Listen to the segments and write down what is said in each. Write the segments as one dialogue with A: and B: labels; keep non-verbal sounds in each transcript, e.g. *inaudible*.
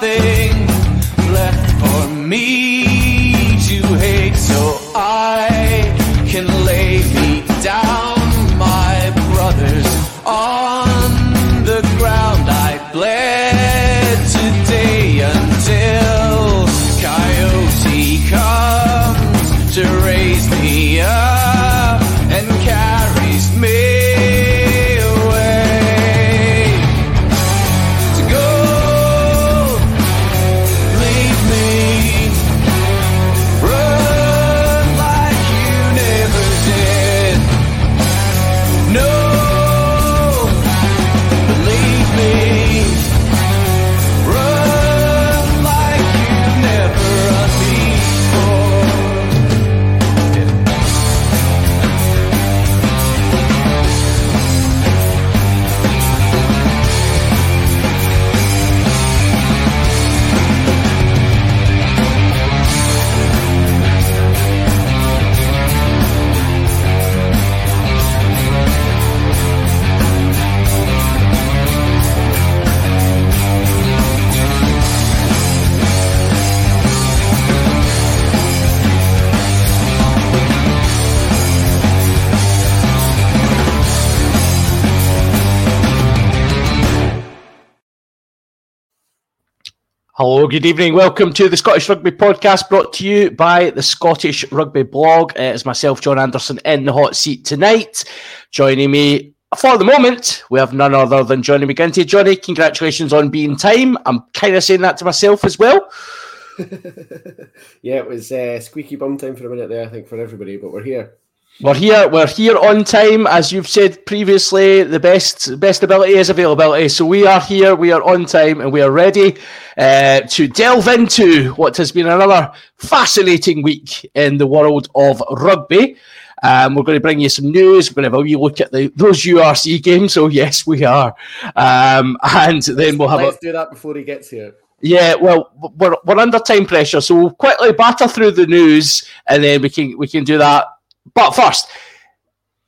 A: nothing
B: Hello, good evening. Welcome to the Scottish Rugby Podcast brought to you by the Scottish Rugby Blog. Uh, It's myself, John Anderson, in the hot seat tonight. Joining me for the moment, we have none other than Jonny McGinty. Jonny, congratulations on being time. I'm kind of saying that to myself as well. *laughs*
C: yeah, it was uh, squeaky bum time for a minute there, I think, for everybody, but we're here.
B: We're here. We're here on time, as you've said previously. The best best ability is availability. So we are here. We are on time, and we are ready uh, to delve into what has been another fascinating week in the world of rugby. Um, we're going to bring you some news. Whenever We're going to have a wee look at the, those URC games. So yes, we are. Um, and then we'll have
C: Let's
B: a,
C: do that before he gets here.
B: yeah, well, we're, we're under time pressure, so we'll quickly batter through the news, and then we can we can do that. But first,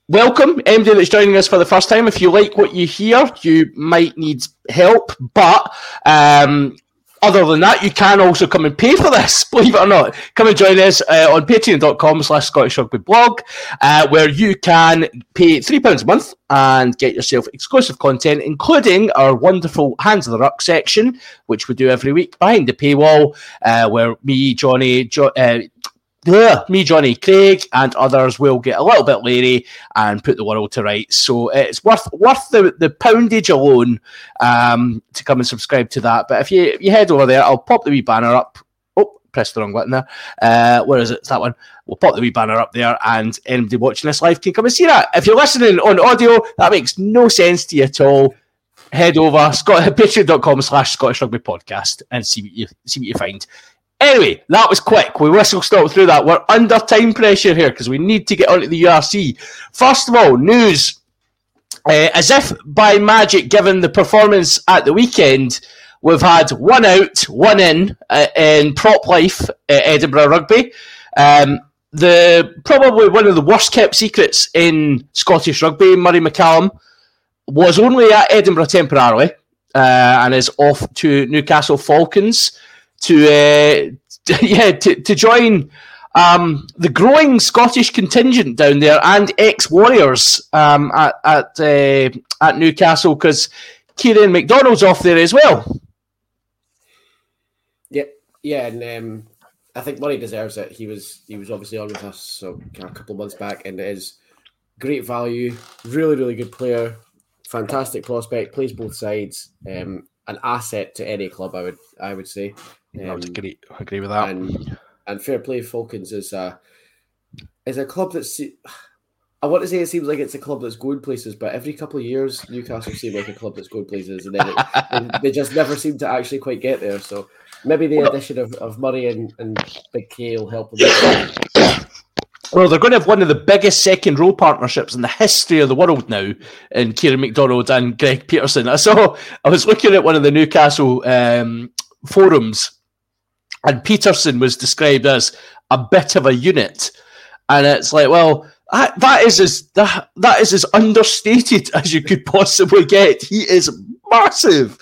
B: welcome anybody that's joining us for the first time. If you like what you hear, you might need help, but um, other than that, you can also come and pay for this, *laughs* believe it or not. Come and join us uh, on patreon.com slash Scottish Rugby Blog, uh, where you can pay £3 a month and get yourself exclusive content, including our wonderful Hands of the Ruck section, which we do every week behind the paywall, uh, where me, Jonny, jo- uh, Ugh, me, Jonny, Craig, and others will get a little bit leery and put the world to rights. So it's worth worth the, the poundage alone um, to come and subscribe to that. But if you if you head over there, I'll pop the wee banner up. Oh, press the wrong button there. Uh, where is it? It's that one. We'll pop the wee banner up there, and anybody watching this live can come and see that. If you're listening on audio, that makes no sense to you at all. Head over Scott, *laughs* patreon.com slash Scottish Rugby Podcast and see what you see what you find. Anyway, that was quick. We whistle stop through that. We're under time pressure here because we need to get onto the URC. First of all, news. Uh, as if by magic, given the performance at the weekend, we've had one out, one in uh, in prop life at Edinburgh Rugby. Um, the probably one of the worst kept secrets in Scottish rugby, Murray McCallum, was only at Edinburgh temporarily uh, and is off to Newcastle Falcons to uh, *laughs* yeah to, to join um, the growing Scottish contingent down there and ex Warriors um, at at uh, at Newcastle because Kiran McDonald's off there as well.
C: Yeah, yeah, and um, I think Murray deserves it. He was he was obviously on with us so, a couple of months back, and it is great value, really really good player, fantastic prospect, plays both sides, um, an asset to any club. I would I would say.
B: I would agree, agree with that.
C: and and fair play Falcons is a is a club that's I want to say it seems like it's a club that's going places, but every couple of years Newcastle seem like a club that's going places, and then it, *laughs* they just never seem to actually quite get there. So maybe the addition of, of Murray and, and Big K will help them.
B: Well, they're going to have one of the biggest second row partnerships in the history of the world now in Kiran McDonald and Greg Peterson. I saw, I was looking at one of the Newcastle um, forums, and Peterson was described as a bit of a unit. And it's like, well, that, that is as that, that is as understated *laughs* as you could possibly get. He is massive.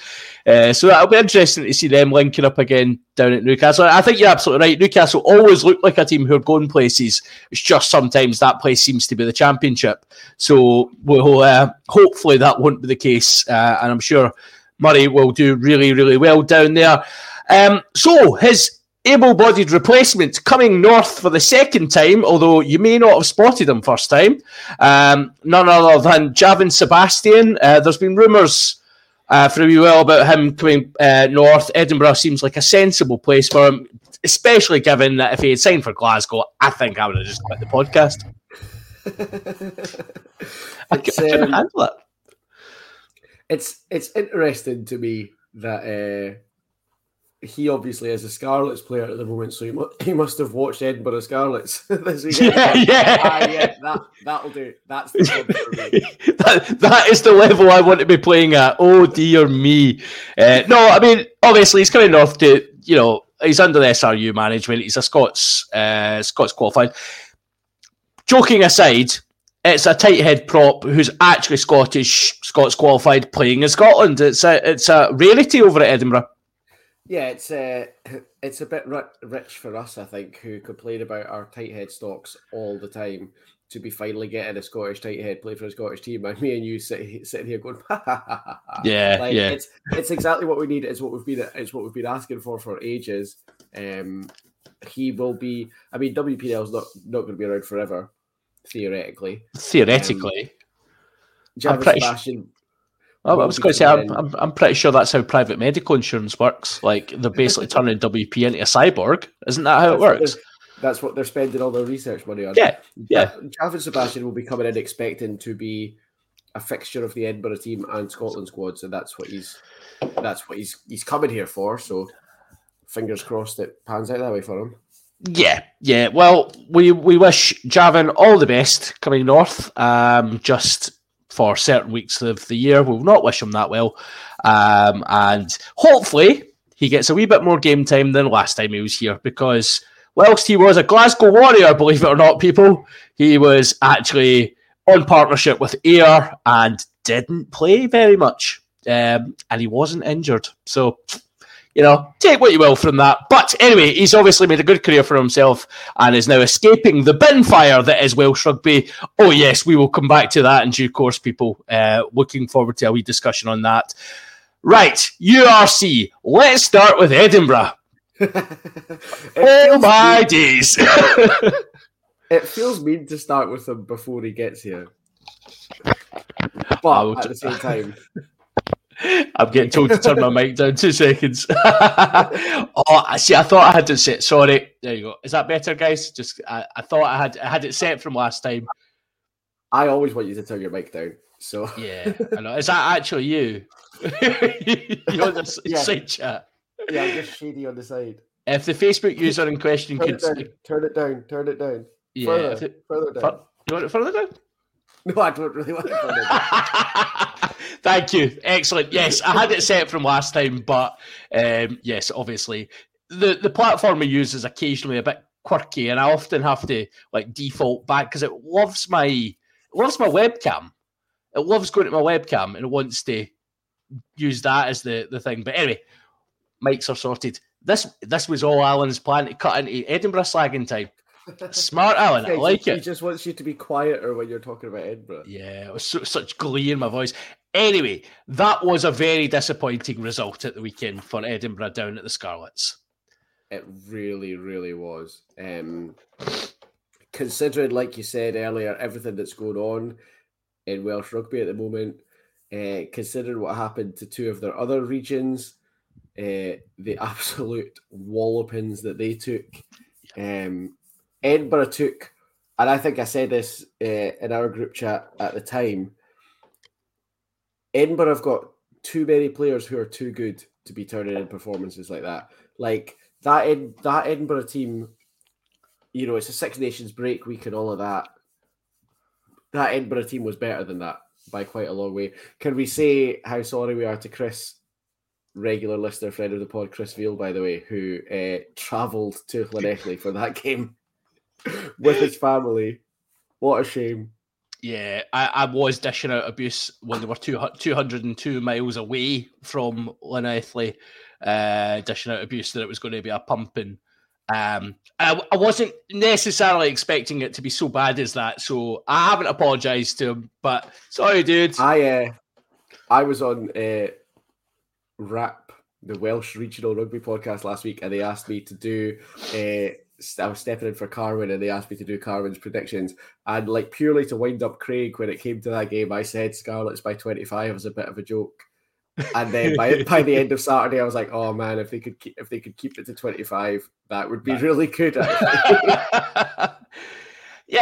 B: Uh, so that'll be interesting to see them linking up again down at Newcastle. I think you're absolutely right. Newcastle always look like a team who are going places. It's just sometimes that place seems to be the championship. So we'll uh, hopefully that won't be the case, uh, and I'm sure Murray will do really, really well down there. Um, so his able-bodied replacement coming north for the second time, although you may not have spotted him first time. Um, none other than Javan Sebastian. Uh, there's been rumours uh, for a wee while about him coming uh, north. Edinburgh seems like a sensible place for him, especially given that if he had signed for Glasgow, I think I would have just quit the podcast. *laughs* I, c-
C: It's,
B: I couldn't
C: um,
B: handle it.
C: it's it's interesting to me that uh, he obviously is a Scarlets player at the moment, so he, mu- *laughs* he must have watched Edinburgh Scarlets *laughs* this weekend.
B: Yeah, yeah.
C: Ah, yeah, that that'll do. That's the club for me. *laughs*
B: that, that is the level I want to be playing at. Oh dear me. Uh, no, I mean, obviously he's coming north to, you know, he's under the SRU management. He's a Scots, uh, Scots qualified. Joking aside, it's a tight head prop who's actually Scottish, Scots qualified playing in Scotland. It's a, it's a rarity over at Edinburgh.
C: Yeah, it's uh, *clears throat* it's a bit rich for us, I think, who complain about our tight head stocks all the time. To be finally getting a Scottish tight head play for a Scottish team, and *laughs* me and you sit, sitting here going, *laughs* ha, ha, ha.
B: Yeah,
C: like,
B: yeah.
C: It's it's exactly what we need. It's what we've been it's what we've been asking for for ages. Um, he will be. I mean, WP Nel is not not going to be around forever, theoretically.
B: Theoretically.
C: Javis
B: pretty su-
C: Sebastian.
B: Oh, I was going to say, I'm. I'm, I'm pretty sure that's how private medical insurance works. Like, they're basically *laughs* turning WP into a cyborg. Isn't that how it
C: That's what
B: works?
C: That's what they're spending all their research money on.
B: Yeah, yeah.
C: Javan Sebastian will be coming in expecting to be a fixture of the Edinburgh team and Scotland squad, so that's what he's that's what he's he's coming here for. So fingers crossed it pans out that way for him.
B: Yeah, yeah. Well, we we wish Javan all the best coming north. Um, just for certain weeks of the year, we'll not wish him that well. Um, and hopefully he gets a wee bit more game time than last time he was here because whilst he was a Glasgow Warrior, believe it or not, people, he was actually on partnership with Ayr and didn't play very much. Um, and he wasn't injured. So you know, take what you will from that. But anyway, he's obviously made a good career for himself and is now escaping the bin fire that is Welsh rugby. Oh, yes, we will come back to that in due course, people. Uh, looking forward to a wee discussion on that. Right, URC. Let's start with Edinburgh. *laughs* Oh my
C: mean,
B: days. *laughs*
C: it feels mean to start with him before he gets here. But at the same time, *laughs*
B: I'm getting told to turn my mic down two seconds. *laughs* oh, I see. I thought I had it set. Sorry. There you go. Is that better, guys? Just I, I thought I had I had it set from last time.
C: I always want you to turn your mic down. So
B: Yeah, I know. Is that actually you? *laughs* You're the *laughs*
C: Yeah.
B: side chat.
C: yeah, I'm just shady on the side.
B: If the Facebook user in question
C: Turn
B: could,
C: it down. Turn it down. Turn it down.
B: yeah,
C: Further,
B: it-
C: further down.
B: fur- you want it further down? *laughs*
C: No, I don't really want to. *laughs*
B: Thank you. Excellent. Yes, I had it set from last time, but um, yes, obviously the the platform we use is occasionally a bit quirky, and I often have to like default back because it loves my it loves my webcam. It loves going to my webcam and it wants to use that as the the thing. But anyway, mics are sorted. This this was all Alan's plan to cut into Edinburgh slagging time. Smart Alan, I
C: Yeah, he-
B: like
C: he
B: it.
C: He just wants you to be quieter when you're talking about Edinburgh.
B: Yeah, it was su- such glee in my voice. Anyway, that was a very disappointing result at the weekend for Edinburgh down at the Scarlets.
C: It really, really was. Um, considering, like you said earlier, everything that's going on in Welsh rugby at the moment, uh, considering what happened to two of their other regions, uh, the *laughs* absolute wallopings that they took. Um, Edinburgh took, and I think I said this uh, in our group chat at the time. Edinburgh have got too many players who are too good to be turning in performances like that. Like that, Ed, that Edinburgh team, you know, it's a Six Nations break week and all of that. That Edinburgh team was better than that by quite a long way. Can we say how sorry we are to Chris, regular listener, friend of the pod, Chris Veal, by the way, who uh, travelled to Llanelli for that *laughs* game *laughs* with his family. What a shame.
B: Yeah, I, I was dishing out abuse when they were two, 202 miles away from Llanelli, uh, dishing out abuse that it was going to be a pumping. Um, I, I wasn't necessarily expecting it to be so bad as that, so I haven't apologised to him. But sorry, dude.
C: I uh, I was on uh, RAP, the Welsh Regional Rugby podcast last week, and they asked me to do. Uh, I was stepping in for Carwyn, and they asked me to do Carwyn's predictions. And like purely to wind up Craig, when it came to that game, I said Scarlets by twenty five as a bit of a joke. And then by *laughs* by the end of Saturday, I was like, "Oh man, if they could keep, if they could keep it to twenty five, that would be
B: Right.
C: really good." *laughs* *laughs*
B: yeah,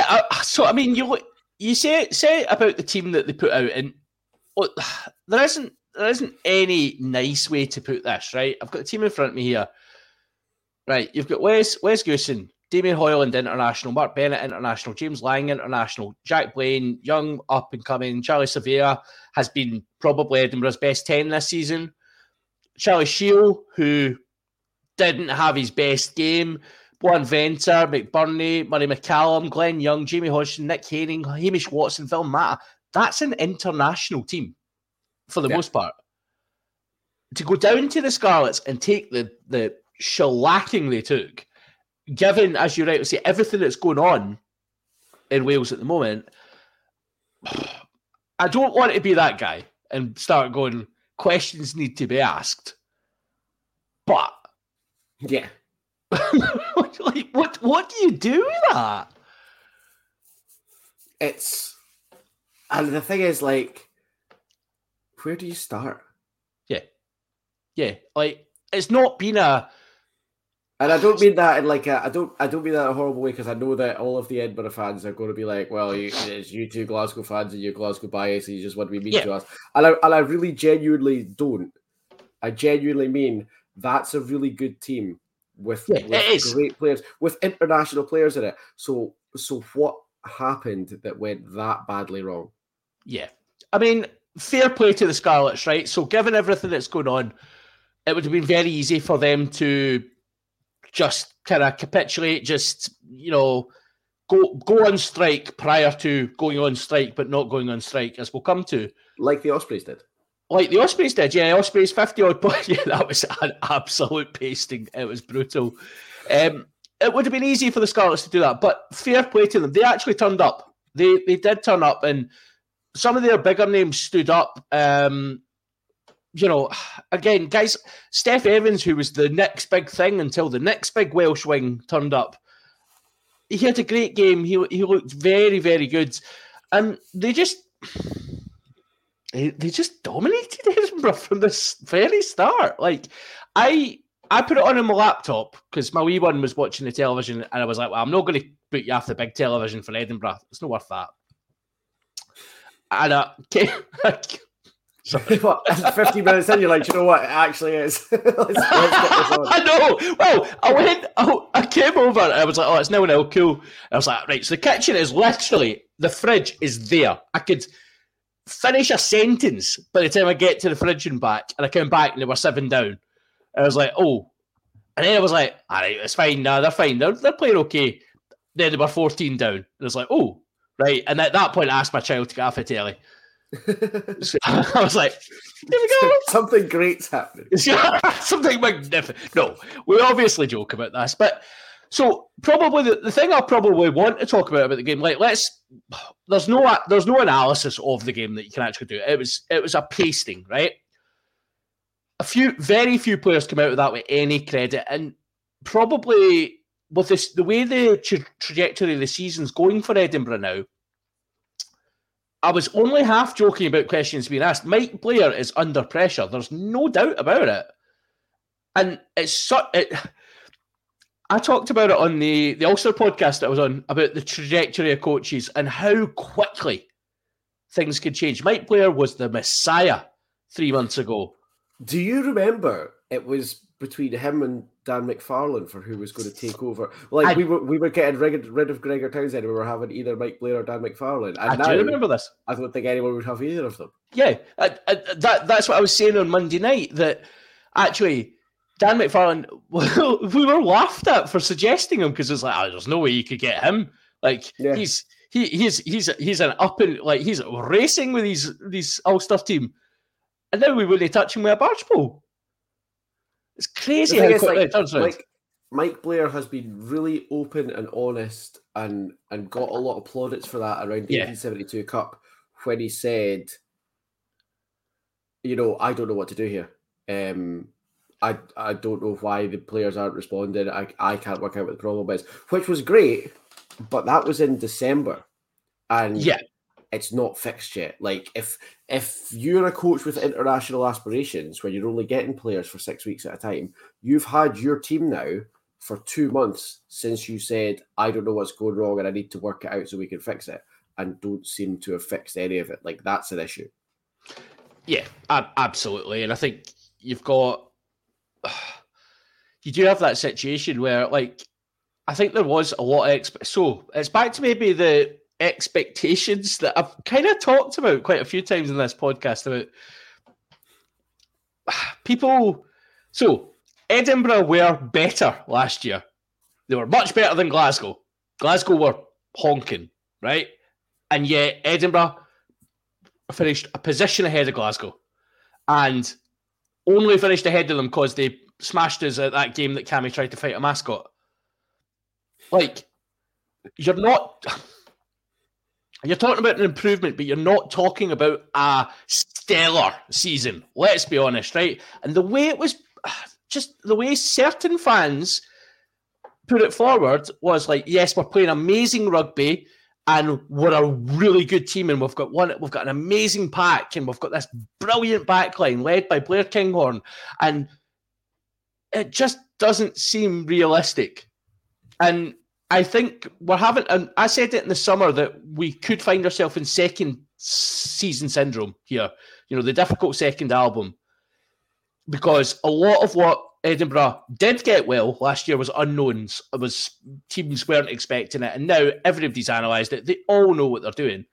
B: I, so I mean, you you say say about the team that they put out, and well, there isn't there isn't any nice way to put this, right? I've got the team in front of me here. Right, you've got Wes Wes Goosen, Damien Hoyland International, Mark Bennett International, James Lang International, Jack Blaine, young up and coming, Charlie Savala has been probably Edinburgh's best ten this season. Charlie Shiel, who didn't have his best game, Boan Venter, McBurney, Murray McCallum, Glenn Young, Jamie Hodgson, Nick Haining, Hamish Watson, Bill Mata. That's an international team for the
C: Yeah.
B: most part. To go down to the Scarlets and take the the shellacking they took, given, as you rightly say, everything that's going on in Wales at the moment, *sighs* I don't want to be that guy and start going, questions need to be asked. But
C: yeah, *laughs*
B: like, what what do you do with that?
C: it's and the thing is, like, where do you start?
B: Yeah, yeah. Like it's not been a
C: And I don't mean that in like a, I don't I don't mean that in a horrible way because I know that all of the Edinburgh fans are going to be like, well, you, it's you two Glasgow fans and you Glasgow bias and you just want to be mean
B: Yeah.
C: to us. And I and I really genuinely don't. I genuinely mean that's a really good team with,
B: Yeah,
C: with great players with international players in it. So so what happened that went that badly wrong?
B: yeah. I mean, fair play to the Scarlets, right? So given everything that's going on, it would have been very easy for them to just kind of capitulate, just you know, go go on strike prior to going on strike, but not going on strike, as we'll come to.
C: Like the Ospreys did.
B: Like the Ospreys did, yeah. Ospreys fifty odd points. *laughs* Yeah, that was an absolute pasting. It was brutal. Um, it would have been easy for the Scarlets to do that, but fair play to them. They actually turned up. They they did turn up, and some of their bigger names stood up. Um, you know, again, guys, Steff Evans, who was the next big thing until the next big Welsh wing turned up. He had a great game. He he looked very very good, and they just they, just dominated *laughs* Edinburgh from this very start. Like I I put it on in my laptop because my wee one was watching the television and I was like, well, I'm not going to put you off the big television for Edinburgh. It's not worth that. And uh, *laughs* came. *laughs*
C: what, *laughs* 15 minutes in, you're like, "Do you know what? It actually is. *laughs* let's, let's.
B: I know. Well, I went. I, I came over and I was like, "Oh, it's and now cool." And I was like, "Right." So the kitchen is literally the fridge is there. I could finish a sentence by the time I get to the fridge and back, and I came back and they were seven down. I was like, oh. And then I was like, all right, it's fine. No, they're fine. They're, they're playing okay. Then they were 14 down. And I was like, oh, right. And at that point, I asked my child to get off the telly. So *laughs* I was like, there we go. *laughs*
C: Something great's happening. *laughs*
B: Something magnificent. No, we obviously joke about this, but so probably the, the thing I probably want to talk about about the game, like let's there's no there's no analysis of the game that you can actually do. It was it was a pasting, right? A few very few players come out of that with any credit, and probably with this the way the tra- trajectory of the season's going for Edinburgh now. I was only half joking about questions being asked. Mike Blair is under pressure. There's no doubt about it, and it's so. It, I talked about it on the the Ulster podcast that I was on about the trajectory of coaches and how quickly things could change. Mike Blair was the messiah three months ago.
C: Do you remember it was between him and Dan McFarland for who was going to take over? Like
B: I-
C: we were we were getting rid, rid of Gregor Townsend and we were having either Mike Blair or Dan McFarland. And
B: I
C: now
B: do remember this.
C: I don't think anyone would have either of them.
B: Yeah, I, I, that that's what I was saying on Monday night. That actually, Dan McFarland, *laughs* we were laughed at for suggesting him because it's like, oh, there's no way you could get him. Like
C: Yeah.
B: he's he he's he's he's an up and like he's racing with these these Ulster team, and now we wouldn't touch him with a barge pole. It's
C: The
B: crazy
C: thing
B: how
C: is,
B: quickly
C: like,
B: it turns around.
C: Mike, Mike Blair has been really open and honest and and got a lot of plaudits for that around the
B: Yeah.
C: 1872 Cup when he said, you know, I don't know what to do here. Um, I I don't know why the players aren't responding. I, I can't work out what the problem is, which was great, but that was in December, and
B: Yeah.
C: It's not fixed yet. Like if if you're a coach with international aspirations, where you're only getting players for six weeks at a time, you've had your team now for two months since you said I don't know what's going wrong and I need to work it out so we can fix it, and don't seem to have fixed any of it. Like that's an issue.
B: Yeah, absolutely. And I think you've got *sighs* you do have that situation where like I think there was a lot of exp- so it's back to maybe the expectations that I've kind of talked about quite a few times in this podcast about *sighs* people so Edinburgh were better last year. They were much better than Glasgow. Glasgow were honking, right? And yet Edinburgh finished a position ahead of Glasgow and only finished ahead of them because they smashed us at that game that Cammy tried to fight a mascot. Like, you're not. You're talking about an improvement, but you're not talking about a stellar season. Let's be honest, right? And the way it was, *sighs* just the way certain fans put it forward was like, yes, we're playing amazing rugby and we're a really good team, and we've got one, we've got an amazing pack, and we've got this brilliant backline led by Blair Kinghorn, and it just doesn't seem realistic. And I think we're having, and I said it in the summer that we could find ourselves in second season syndrome here. You know, the difficult second album, because a lot of what Edinburgh did get well last year was unknowns. It was teams weren't expecting it, and now everybody's analysed it. They all know what they're doing.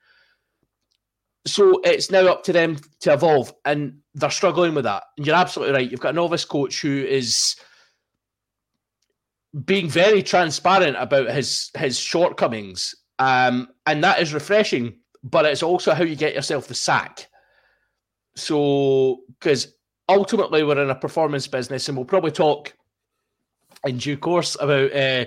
B: So it's now up to them to evolve, and they're struggling with that. And you're absolutely right. You've got a novice coach who is being very transparent about his his shortcomings, um, and that is refreshing. But it's also how you get yourself the sack. So, because ultimately we're in a performance business, and we'll probably talk in due course about. Uh,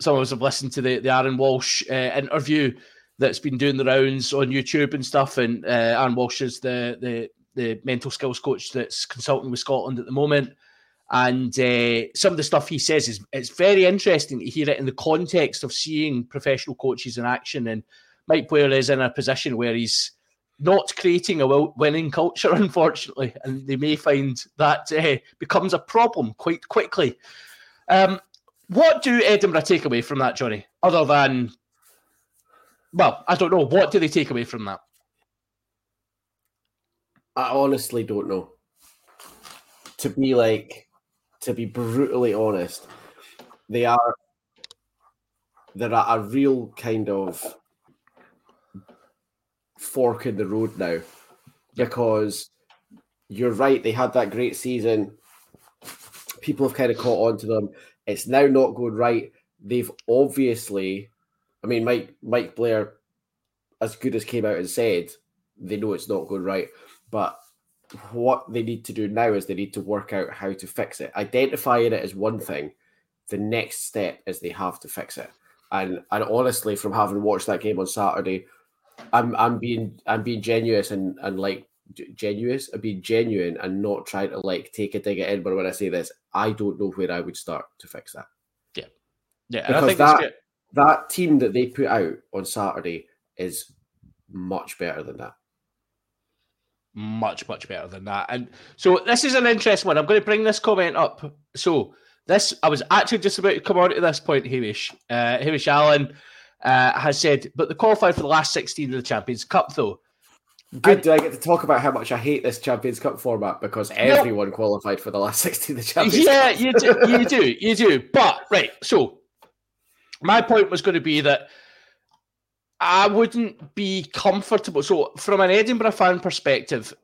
B: some of us have listened to the the Aaron Walsh uh, interview that's been doing the rounds on YouTube and stuff, and uh, Aaron Walsh is the the the mental skills coach that's consulting with Scotland at the moment. And uh, some of the stuff he says is it's very interesting to hear it in the context of seeing professional coaches in action. And Mike Blair is in a position where he's not creating a winning culture, *laughs* unfortunately, and they may find that uh, becomes a problem quite quickly. Um, what do Edinburgh take away from that, Jonny? Other than, well, I don't know. What do they take away from that?
C: I honestly don't know. To be like, to be brutally honest, they are they're at a real kind of fork in the road now because you're right. They had that great season. People have kind of caught on to them. It's now not going right. They've obviously, I mean, Mike Mike Blair, as good as came out and said, they know it's not going right. But what they need to do now is they need to work out how to fix it. Identifying it is one thing. The next step is they have to fix it. And and honestly, from having watched that game on Saturday, I'm I'm being I'm being genuine and and like genuine, I'm being genuine and not trying to like take a dig at Edinburgh when I say this. I don't know where I would start to fix that.
B: Yeah, and I
C: Because
B: think
C: that- That team that they put out on Saturday is much better than that.
B: Much much better than that. And so this is an interesting one. I'm going to bring this comment up. So this i was actually just about to come on to this point hamish. Uh hamish allen uh, has said but they qualified for the last 16 of the champions cup though.
C: Good.
B: I-
C: do I get to talk about how much I hate this Champions Cup format? Because everyone qualified for the last 16 of the Champions
B: yeah
C: Cup.
B: you do you do you do. But right so my point was going to be that I wouldn't be comfortable. So, from an Edinburgh fan perspective,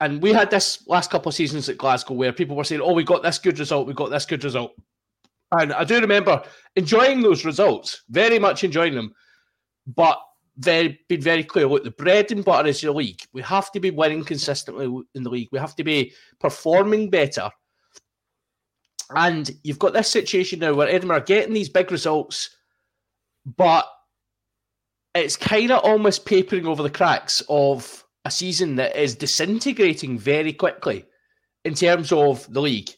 B: and we had this last couple of seasons at Glasgow where people were saying, "Oh, we got this good result, we got this good result," and I do remember enjoying those results, very much enjoying them, but they've been very clear. Look, the bread and butter is your league. We have to be winning consistently in the league. We have to be performing better. And you've got this situation now where Edinburgh are getting these big results, but it's kind of almost papering over the cracks of a season that is disintegrating very quickly in terms of the league.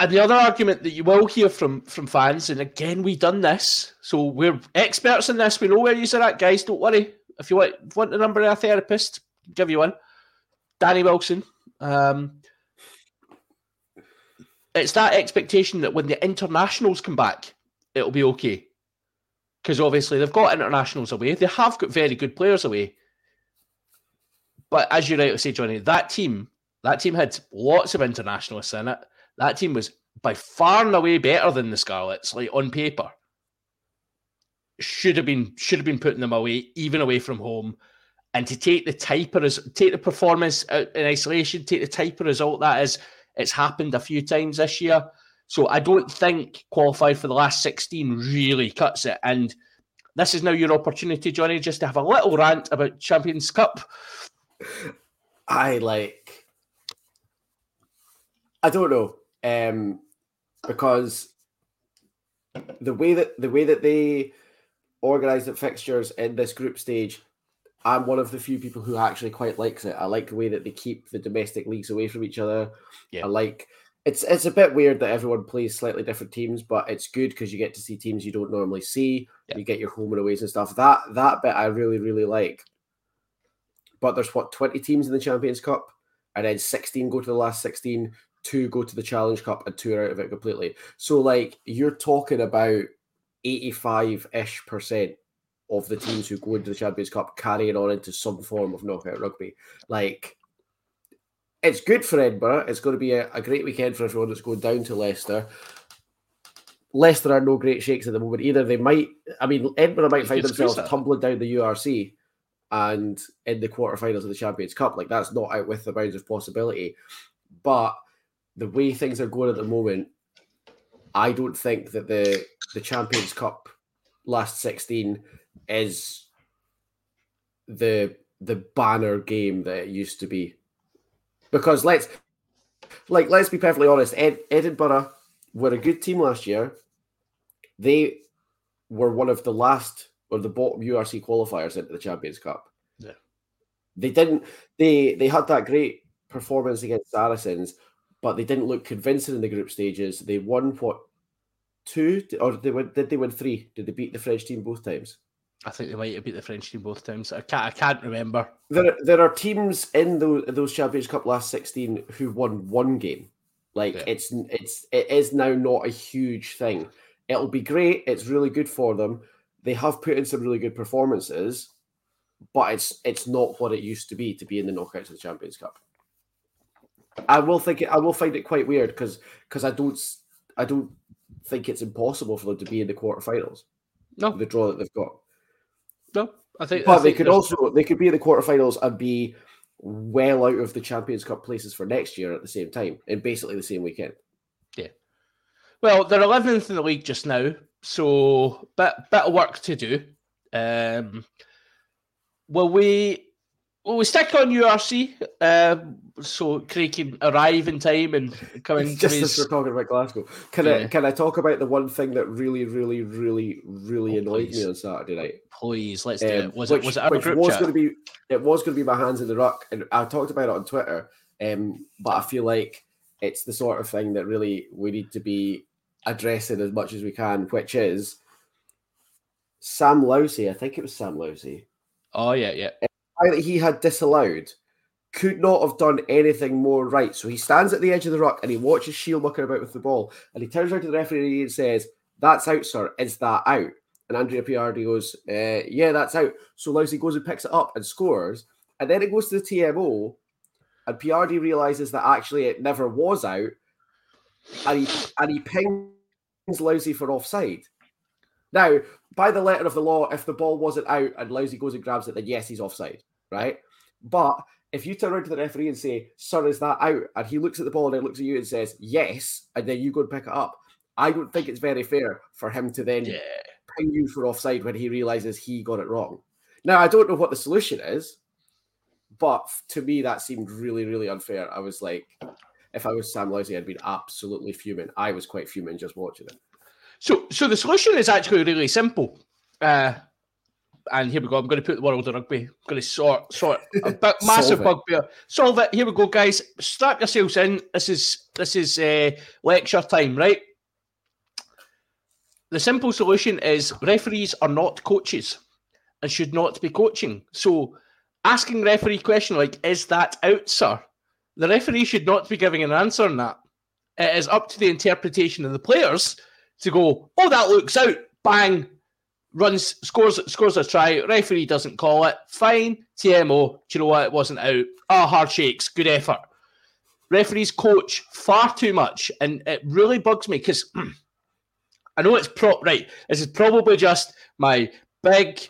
B: And the other argument that you will hear from from fans, and again, we've done this, so we're experts in this. We know where you're at, guys. Don't worry. If you want, want the number of a therapist, give you one. Danny Wilson. Um, it's that expectation that when the internationals come back, it'll be okay. Because obviously they've got internationals away. They have got very good players away. But as you rightly say, Jonny, that team, that team had lots of internationalists in it. That team was by far and away better than the Scarlets, like on paper. Should have been should have been putting them away, even away from home. And to take the type of res- take the performance out in isolation, take the type of result that is, it's happened a few times this year. So I don't think qualified for the last 16 really cuts it. And this is now your opportunity, Jonny, just to have a little rant about Champions Cup.
C: I like. I don't know, um, because the way that the way that they organise the fixtures in this group stage, I'm one of the few people who actually quite likes it. I like the way that they keep the domestic leagues away from each other.
B: Yeah.
C: I like. It's it's a bit weird that everyone plays slightly different teams, but it's good because you get to see teams you don't normally see.
B: Yeah.
C: You get your home and aways and stuff. That that bit I really really like. But there's what 20 teams in the Champions Cup, and then 16 go to the last 16, two go to the Challenge Cup, and two are out of it completely. So, like, you're talking about 85 ish percent of the teams who go into the Champions Cup carrying on into some form of knockout rugby. Like, it's good for Edinburgh. It's going to be a, a great weekend for everyone that's going down to Leicester. Leicester are no great shakes at the moment either. They might, I mean, Edinburgh might find themselves tumbling down the URC and in the quarterfinals of the Champions Cup. Like that's not out with the bounds of possibility. But the way things are going at the moment, I don't think that the the Champions Cup last 16 is the the banner game that it used to be. Because let's like let's be perfectly honest, Ed, Edinburgh were a good team last year. They were one of the last or the bottom URC qualifiers into the Champions Cup.
B: Yeah.
C: They didn't they they had that great performance against Saracens, but they didn't look convincing in the group stages. They won what two or they win, did they win three? Did they beat the French team both times?
B: I think they might have beat the French team both times. I can't, I can't remember.
C: There, there are teams in those those Champions Cup last sixteen who won one game. Like
B: Yeah.
C: it's it's it is now not a huge thing. It'll be great. It's really good for them. They have put in some really good performances, but it's it's not what it used to be to be in the knockouts of the Champions Cup. I will think it, I will find it quite weird because because I don't I don't think it's impossible for them to be in the quarterfinals.
B: No,
C: The draw that they've got.
B: No. I think.
C: But
B: I
C: they
B: think
C: could
B: there's-
C: also they could be in the quarterfinals and be well out of the Champions Cup places for next year at the same time in basically the same weekend. Yeah.
B: Well, they're eleventh in the league just now, so bit bit of work to do. Um, will we? Will we stick on URC? Um, so Craig can arrive in time and come in. *laughs*
C: Just as we're talking about Glasgow. Can
B: Yeah.
C: I can I talk about the one thing that really, really, really, really
B: Oh,
C: annoyed
B: please.
C: me on Saturday night?
B: Please, let's do
C: Um,
B: it. Was
C: which,
B: it was it our
C: which
B: group
C: was
B: chat?
C: going to be it was going to be my hands in the ruck, and I talked about it on Twitter. Um, but I feel like it's the sort of thing that really we need to be addressing as much as we can, which is Sam Lousi. I think it was Sam Lousi.
B: Oh yeah, yeah.
C: Guy that he had disallowed could not have done anything more right. So he stands at the edge of the ruck and he watches Shiel mucking about with the ball, and he turns around to the referee and says, "That's out, sir. Is that out?" And Andrea Piardi goes, uh, "Yeah, that's out." So Lousi goes and picks it up and scores, and then it goes to the TMO, and Piardi realizes that actually it never was out, and he and he pings Lousi for offside. Now, by the letter of the law, if the ball wasn't out and Lousi goes and grabs it, then yes, he's offside, right? But if you turn around to the referee and say, "Sir, is that out?" and he looks at the ball and then looks at you and says, "Yes," and then you go and pick it up, I don't think it's very fair for him to then
B: Yeah.
C: ping you for offside when he realizes he got it wrong. Now, I don't know what the solution is, but to me, that seemed really, really unfair. I was like, if I was Sam Lousi, I'd been absolutely fuming. I was quite fuming just watching it.
B: So, so the solution is actually really simple. Uh, and here we go. I'm going to put the world of rugby. I'm going to sort, sort a *laughs* big, massive
C: Solve
B: bugbear. Solve it. Here we go, guys. Strap yourselves in. This is this is uh, lecture time, right? The simple solution is referees are not coaches and should not be coaching. So, asking referee question like, "Is that out, sir?" The referee should not be giving an answer on that. It is up to the interpretation of the players to go, oh, that looks out, bang, runs, scores, scores a try. Referee doesn't call it. Fine, TMO. Do you know what? It wasn't out. Ah, hard shakes. Good effort. Referees coach far too much, and it really bugs me because *clears throat* I know it's prop right. This is probably just my big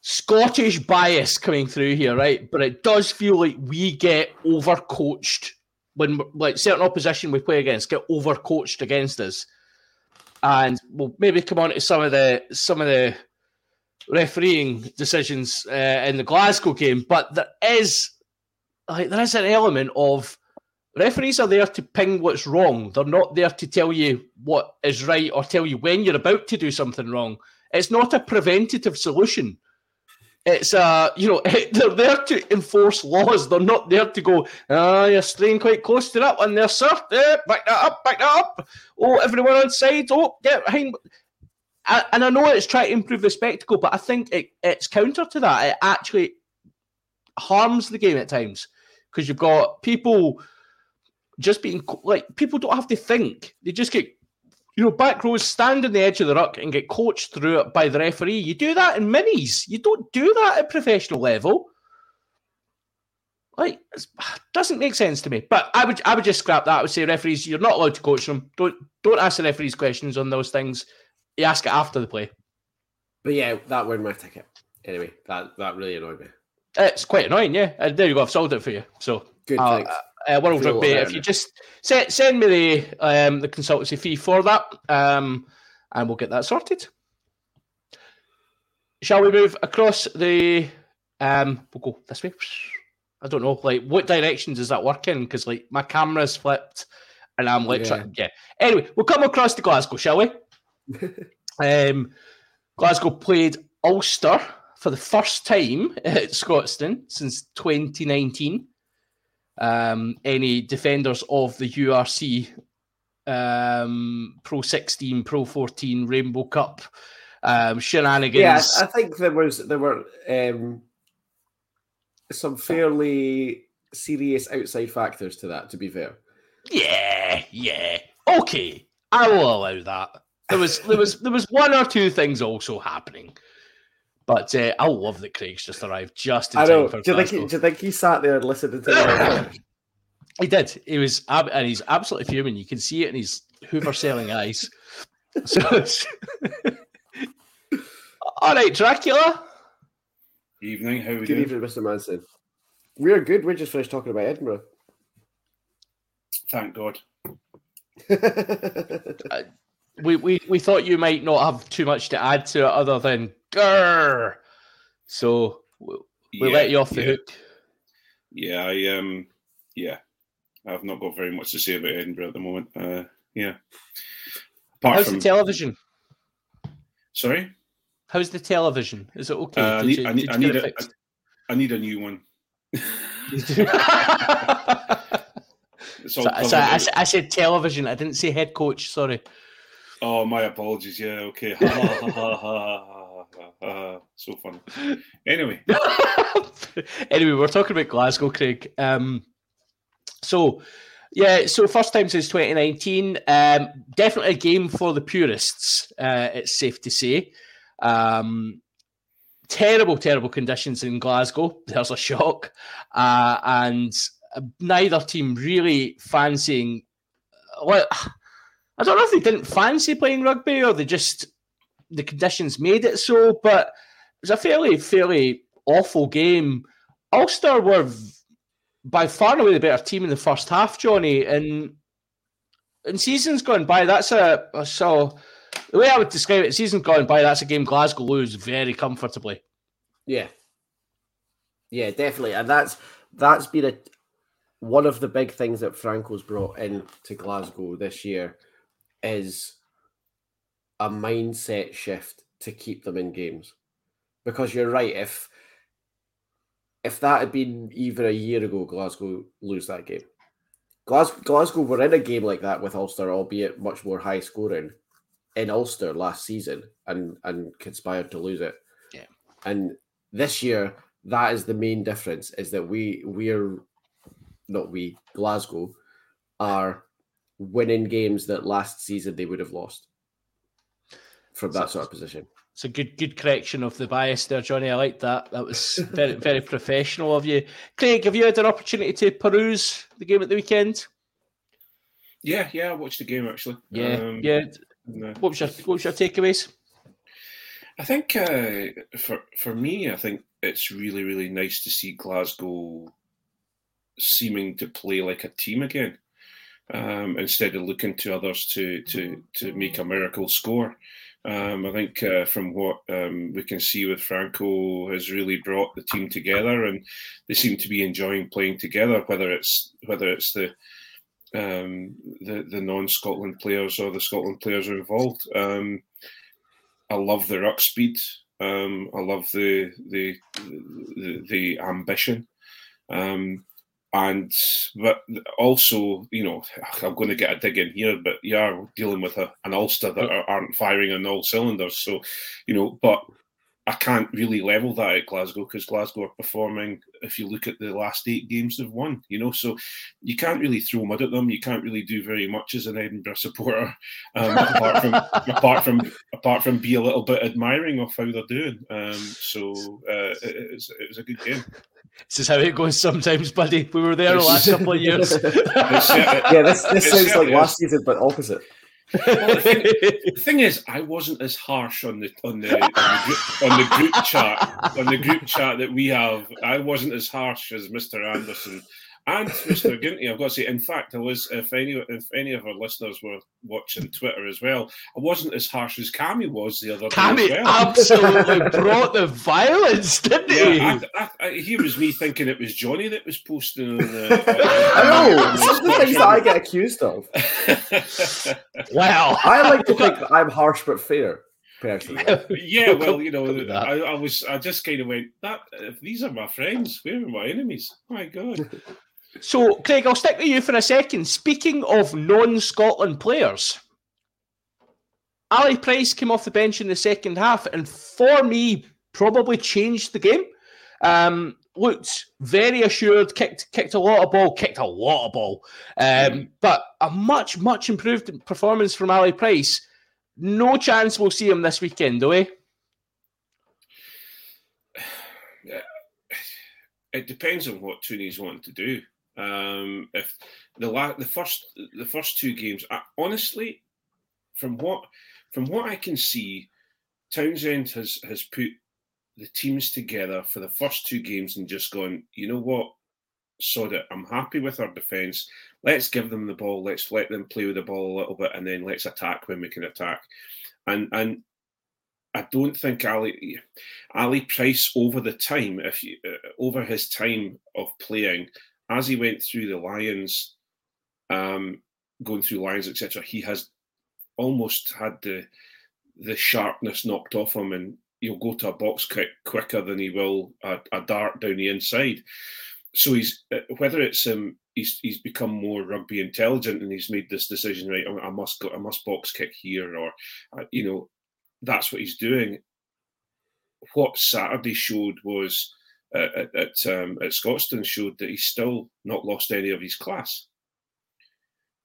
B: Scottish bias coming through here, right? But it does feel like we get overcoached when like certain opposition we play against get overcoached against us and we'll maybe come on to some of the some of the refereeing decisions uh, in the Glasgow game. But there is like there is an element of referees are there to ping what's wrong. They're not there to tell you what is right or tell you when you're about to do something wrong. It's not a preventative solution. It's uh, you know, *laughs* they're there to enforce laws. They're not there to go, ah, you're straying quite close to that one there, sir. Yeah, back that up, back that up. Oh, everyone on side. Oh, get behind. A- And I know it's trying to improve the spectacle, but I think it, it's counter to that. It actually harms the game at times because you've got people just being like people don't have to think; they just get you know, back rows stand on the edge of the ruck and get coached through it by the referee. You do that in minis. You don't do that at professional level. Like, it *sighs* doesn't make sense to me. But I would, I would just scrap that. I would say referees, you're not allowed to coach them. Don't, don't ask the referees questions on those things. You ask it after the play.
C: But yeah, that won my ticket. Anyway, that, that really annoyed me.
B: It's quite annoying, yeah. Uh, there you go. I've solved it for you. So,
C: Good,
B: uh,
C: thanks.
B: Uh, World Rugby, if you just send, send me the um, the consultancy fee for that, um, and we'll get that sorted. Shall we move across the? Um, we'll go this way. I don't know, like what directions is that working? Because like my camera's flipped, and I'm like,
C: Yeah.
B: trying, yeah. Anyway, we'll come across to Glasgow, shall we? *laughs* Um, Glasgow played Ulster for the first time at Scotstoun since 2019. Um, any defenders of the URC um, Pro 16, Pro 14, Rainbow Cup um, shenanigans?
C: Yeah, I think there was there were um, some fairly serious outside factors to that. To be fair,
B: Yeah, yeah. Okay, I will allow that. There was there was there was one or two things also happening, but uh, I love that Craig's just arrived just in
C: I
B: time
C: know.
B: for
C: Do you think he, do you think he sat there and listened to the *laughs*
B: He did. He was, ab- and he's absolutely fuming. You can see it in his Hoover selling eyes. *laughs* So, *laughs* all right, Dracula.
D: Evening, how are we
C: Good
D: doing?
C: evening, Mr. Manson. We're good. We're just finished talking about Edinburgh.
D: Thank God.
B: We, we we thought you might not have too much to add to it other than grrr. So we, we
D: Yeah,
B: let you off the
D: yeah.
B: hook.
D: Yeah, I um, yeah, I've not got very much to say about Edinburgh at the moment. Uh, yeah. Apart
B: How's
D: from
B: the television?
D: sorry,
B: How's the television? Is it okay?
D: Uh, I need,
B: you-
D: I need, I need, a? I need a new one. *laughs*
B: So- so I, I said television. I didn't say head coach. Sorry.
D: Oh, my apologies. Yeah, okay. Ha, ha. so funny. Anyway, *laughs*
B: anyway, we're talking about Glasgow, Craig. Um, so, yeah, so first time since 2019. Um, definitely a game for the purists, uh, it's safe to say. Um, terrible, terrible conditions in Glasgow. *laughs* There's a shock. Uh, and neither team really fancying. Well, I don't know if they didn't fancy playing rugby or they just the conditions made it so, but it was a fairly, fairly awful game. Ulster were by far and away the better team in the first half, Johnny. And in seasons gone by, that's a so the way I would describe it, seasons gone by, that's a game Glasgow lose very comfortably.
C: yeah, yeah, definitely, and that's that's been a one of the big things that Franco's brought in to Glasgow this year is a mindset shift to keep them in games. Because you're right, if if that had been even a year ago, Glasgow lose that game. Glasgow, Glasgow were in a game like that with Ulster, albeit much more high scoring, in Ulster last season, and and conspired to lose it.
B: Yeah.
C: And this year, that is the main difference: is that we we're not we Glasgow are winning games that last season they would have lost from that sort of position.
B: It's a good good correction of the bias there, Johnny. I like that. That was very very professional of you. Craig, have you had an opportunity to peruse the game at the weekend?
D: yeah, yeah, I watched the game actually.
B: Yeah,
D: Um,
B: yeah.
D: and, uh,
B: What was your what was your takeaways?
D: I think uh, for for me, I think it's really really nice to see Glasgow seeming to play like a team again, um, instead of looking to others to to to make a miracle score. Um, I think uh, from what um, we can see with Franco has really brought the team together, and they seem to be enjoying playing together. Whether it's whether it's the um, the the non Scotland players or the Scotland players are involved. Um, I love the ruck speed. Um, I love the the the, the ambition. Um, and but also, you know, I'm going to get a dig in here, but you are dealing with a, an Ulster that oh. are, aren't firing on all cylinders. So, you know, but I can't really level that at Glasgow because Glasgow are performing. If you look at the last eight games they've won, you know, so you can't really throw mud at them. You can't really do very much as an Edinburgh supporter, *laughs* um, apart from apart from apart from be a little bit admiring of how they're doing. Um, so uh, it, it, was, it was a good game.
B: This is how it goes sometimes, buddy. We were there the last *laughs* couple of years. *laughs*
C: Yeah, this this
D: It
C: sounds like
D: certainly
C: last season, but opposite.
D: Well, the, thing, the thing is, I wasn't as harsh on the on the on the, group, on the group chat on the group chat that we have. I wasn't as harsh as Mister Anderson and Mister Ginty. I've got to say, in fact, I was. If any if any of our listeners were watching Twitter as well, I wasn't as harsh as Cammy was the other day.
B: Cammy
D: well.
B: absolutely brought the violence, didn't he?
D: Yeah, I, I, I, here was me thinking it was Johnny that was posting. On the, *laughs*
C: I know some of the things that I get accused of. *laughs*
B: wow.
C: I like to think that I'm harsh but fair, personally. *laughs*
D: yeah, well, you know,
B: Look at that.
D: I, I was, I just kind of went, that if these are my friends, where are my enemies? My God.
B: So, Craig, I'll stick with you for a second. Speaking of non Scotland players, Ali Price came off the bench in the second half, and for me, probably changed the game. Um, looked very assured, kicked kicked a lot of ball, kicked a lot of ball, um, but a much much improved performance from Ali Price. No chance we'll see him this weekend, do we? *sighs*
D: It depends on what Tooney's wanting to do. Um, if the la- the first the first two games, I, honestly, from what from what I can see, Townsend has has put the teams together for the first two games and just gone, you know what, so that I'm happy with our defence. Let's give them the ball. Let's let them play with the ball a little bit, and then let's attack when we can attack. And and I don't think Ali Ali Price over the time, if you uh, over his time of playing, as he went through the Lions, um, going through Lions, etc., he has almost had the the sharpness knocked off him, and he'll go to a box kick quicker than he will a, a dart down the inside. So he's uh, whether it's um he's he's become more rugby intelligent and he's made this decision right. I must go, I must box kick here, or uh, you know, that's what he's doing. What Saturday showed was at at, um, at showed that he's still not lost any of his class.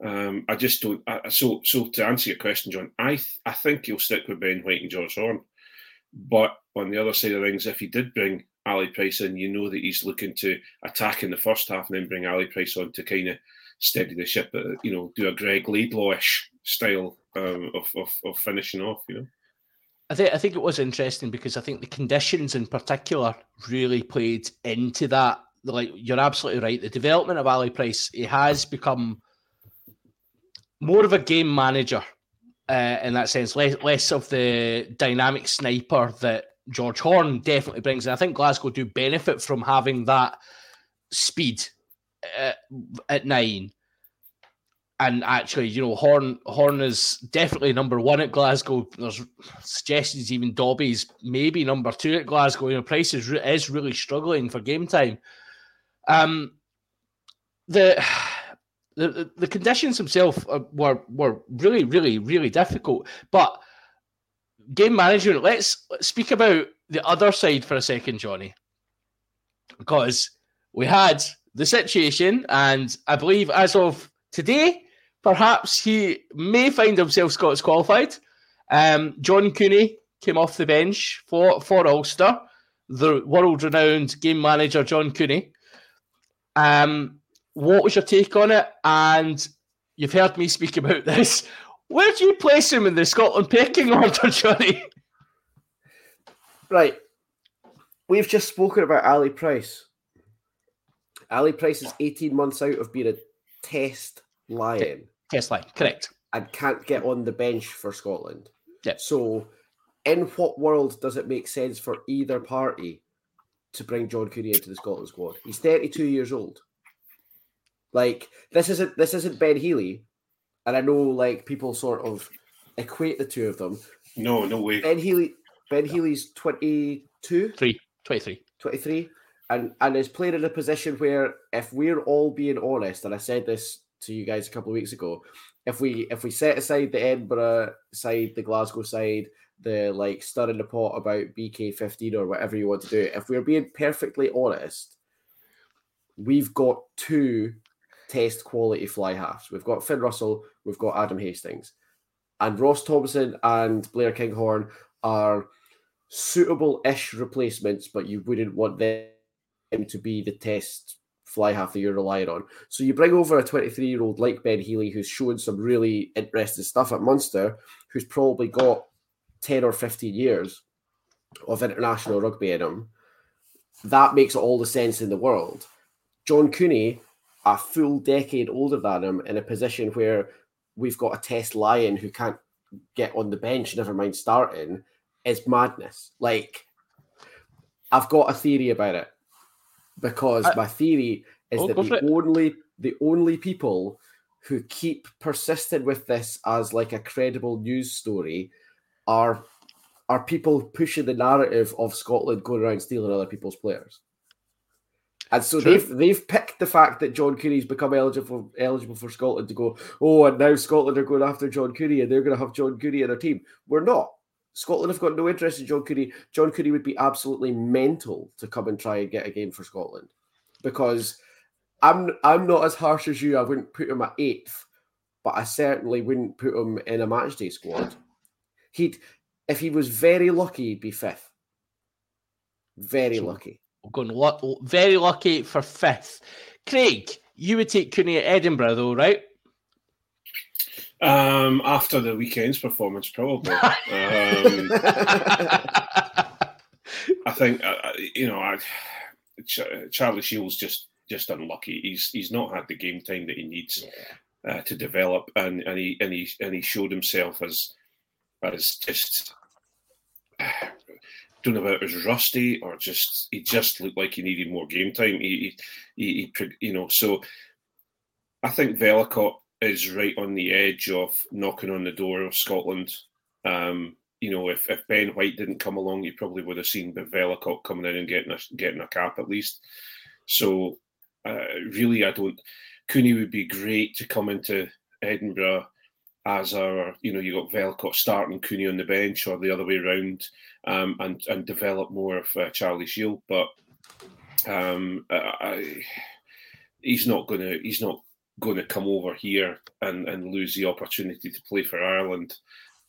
D: Um, I just don't. I, so, so to answer your question, John, I th- I think he'll stick with Ben White and George Horne. But on the other side of things, if he did bring Ali Price in, you know that he's looking to attack in the first half and then bring Ali Price on to kind of steady the ship. Uh, you know, do a Greg Laidlaw-ish style um, of, of of finishing off. You know.
B: I think I think it was interesting because I think the conditions in particular really played into that. Like you're absolutely right. The development of Ali Price, he has become more of a game manager uh, in that sense, less, less of the dynamic sniper that George Horne definitely brings. And I think Glasgow do benefit from having that speed uh, at nine. And actually, you know, Horn Horne is definitely number one at Glasgow. There's suggestions even Dobie's maybe number two at Glasgow. You know, Price is, is really struggling for game time. Um, the the, the conditions themselves were were really really really difficult. But game management. Let's, let's speak about the other side for a second, Johnny, because we had the situation, and I believe as of today, perhaps he may find himself Scots qualified. Um, John Cooney came off the bench for for Ulster, the world renowned game manager John Cooney. Um, what was your take on it? And you've heard me speak about *laughs* this. Where do you place him in the Scotland pecking order, Johnny?
C: Right. We've just spoken about Ali Price. Ali Price is 18 months out of being a test lion.
B: Test lion, correct.
C: And can't get on the bench for Scotland.
B: Yeah.
C: So, in what world does it make sense for either party to bring John Cooney into the Scotland squad? He's 32 years old. Like this isn't this isn't Ben Healy, and I know like people sort of equate the two of them.
D: No, no way.
C: Ben Healy Ben Healy's 22,
B: Three, 23.
C: 23 and and is playing in a position where if we're all being honest, and I said this to you guys a couple of weeks ago, if we if we set aside the Edinburgh side, the Glasgow side, the like stirring the pot about BK fifteen or whatever you want to do, if we're being perfectly honest, we've got two test quality fly halves. We've got Finn Russell, we've got Adam Hastings, and Ross Thompson and Blair Kinghorn are suitable-ish replacements, but you wouldn't want them to be the test fly half that you're relying on. So you bring over a 23-year-old like Ben Healy, who's shown some really interesting stuff at Munster, who's probably got 10 or 15 years of international rugby in him. That makes all the sense in the world. John Cooney a full decade older than him in a position where we've got a test lion who can't get on the bench, never mind starting, is madness. Like, I've got a theory about it because I, my theory is oh, that the only the only people who keep persisting with this as like a credible news story are are people pushing the narrative of Scotland going around stealing other people's players. And so True. they've they've picked the fact that John Cooney's become eligible for, eligible for Scotland to go, oh, and now Scotland are going after John Cooney and they're going to have John Cooney in their team. We're not. Scotland have got no interest in John Cooney. John Cooney would be absolutely mental to come and try and get a game for Scotland because I'm I'm not as harsh as you. I wouldn't put him at eighth, but I certainly wouldn't put him in a matchday squad. He'd if he was very lucky, he'd be fifth. Very lucky.
B: We're going very lucky for fifth. Craig, you would take Cooney at Edinburgh, though, right?
D: Um, after the weekend's performance, probably. um, I think uh, uh, you know, I, Charlie Shiel's just just unlucky. He's he's not had the game time that he needs yeah. uh, to develop, and and he and he and he showed himself as as just. *sighs* don't know about it was rusty or just he just looked like he needed more game time. He, he, he, you know, so I think Vellacott is right on the edge of knocking on the door of Scotland. Um, you know, if, if Ben White didn't come along, you probably would have seen Vellacott coming in and getting a getting a cap at least. So uh, really, I don't. Cooney would be great to come into Edinburgh as our, you know, you got Vellacott starting Cooney on the bench or the other way around, um, and and develop more of uh, Charlie Shiel. But um, I, he's not gonna he's not going to come over here and, and lose the opportunity to play for Ireland.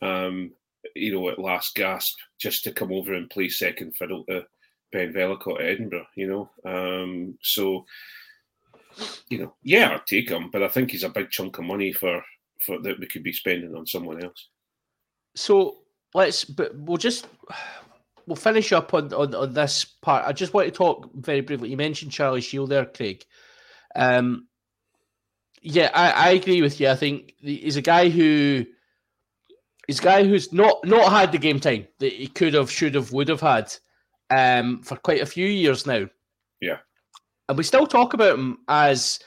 D: Um, you know, at last gasp, just to come over and play second fiddle to Ben Vellacott at Edinburgh. You know, um, so you know, yeah, I'd take him, but I think he's a big chunk of money for for that we could be spending on someone else.
B: So let's, but we'll just we'll finish up on, on, on this part. I just want to talk very briefly. You mentioned Charlie Shiel there, Craig. Um, yeah, I, I agree with you. I think he's a guy who he's a guy who's not not had the game time that he could have, should have, would have had um, for quite a few years now.
D: Yeah,
B: and we still talk about him as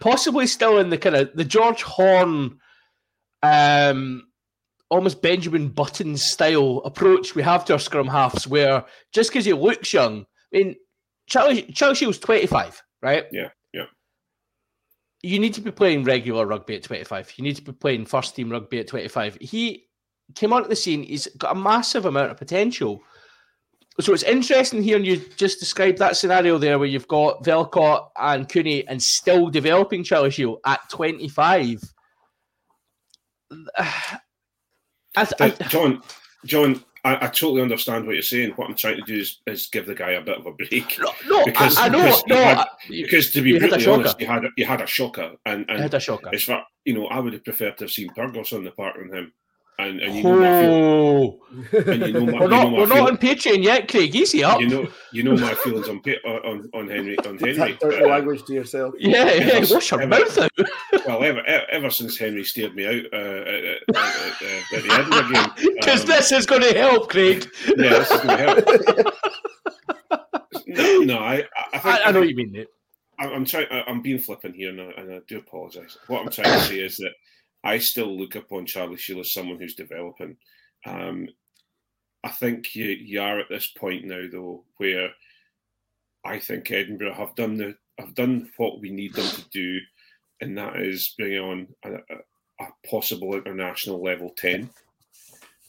B: possibly still in the kind of the George Horne, um, almost Benjamin Button style approach we have to our scrum halves, where just because he looks young, I mean, Charlie Charlie Shiel's twenty five, right?
D: Yeah.
B: You need to be playing regular rugby at twenty five. You need to be playing first team rugby at twenty five. He came onto the scene. He's got a massive amount of potential. So it's interesting hearing you just describe that scenario there where you've got Vellacott and Cooney and still developing Charlie Shiel at 25. *sighs*
D: I, I, John, John, I, I, totally understand what you're saying. What I'm trying to do is, is give the guy a bit of a break.
B: No, no because, I, I know. Because, no,
D: had, because to be brutally honest, you had you had a shocker, and, and
B: had a shocker.
D: It's for, you know, I would have preferred to have seen Pyrgos on the part than him. And, and you know my
B: oh. and you know my, we're not, you know we're not on Patreon yet, Craig. Easy up.
D: You know, you know my feelings on on on Henry on Henry.
C: Dirty uh, language to yourself.
B: Yeah, yeah. Wash your mouth out.
D: well, ever, ever since Henry steered me out uh, at, at, at, at the Edinburgh game,
B: because um, this is going to help, Craig.
D: Yeah, this is going to help. no, no, I, I, think,
B: I, I know what you mean, mate.
D: I'm trying. I'm being flippant here, and I, and I do apologise. What I'm trying to say is that I still look upon Charlie Shiel as someone who's developing. Um, I think you, you are at this point now, though, where I think Edinburgh have done the have done what we need them to do, and that is bring on a, a, a possible international level ten.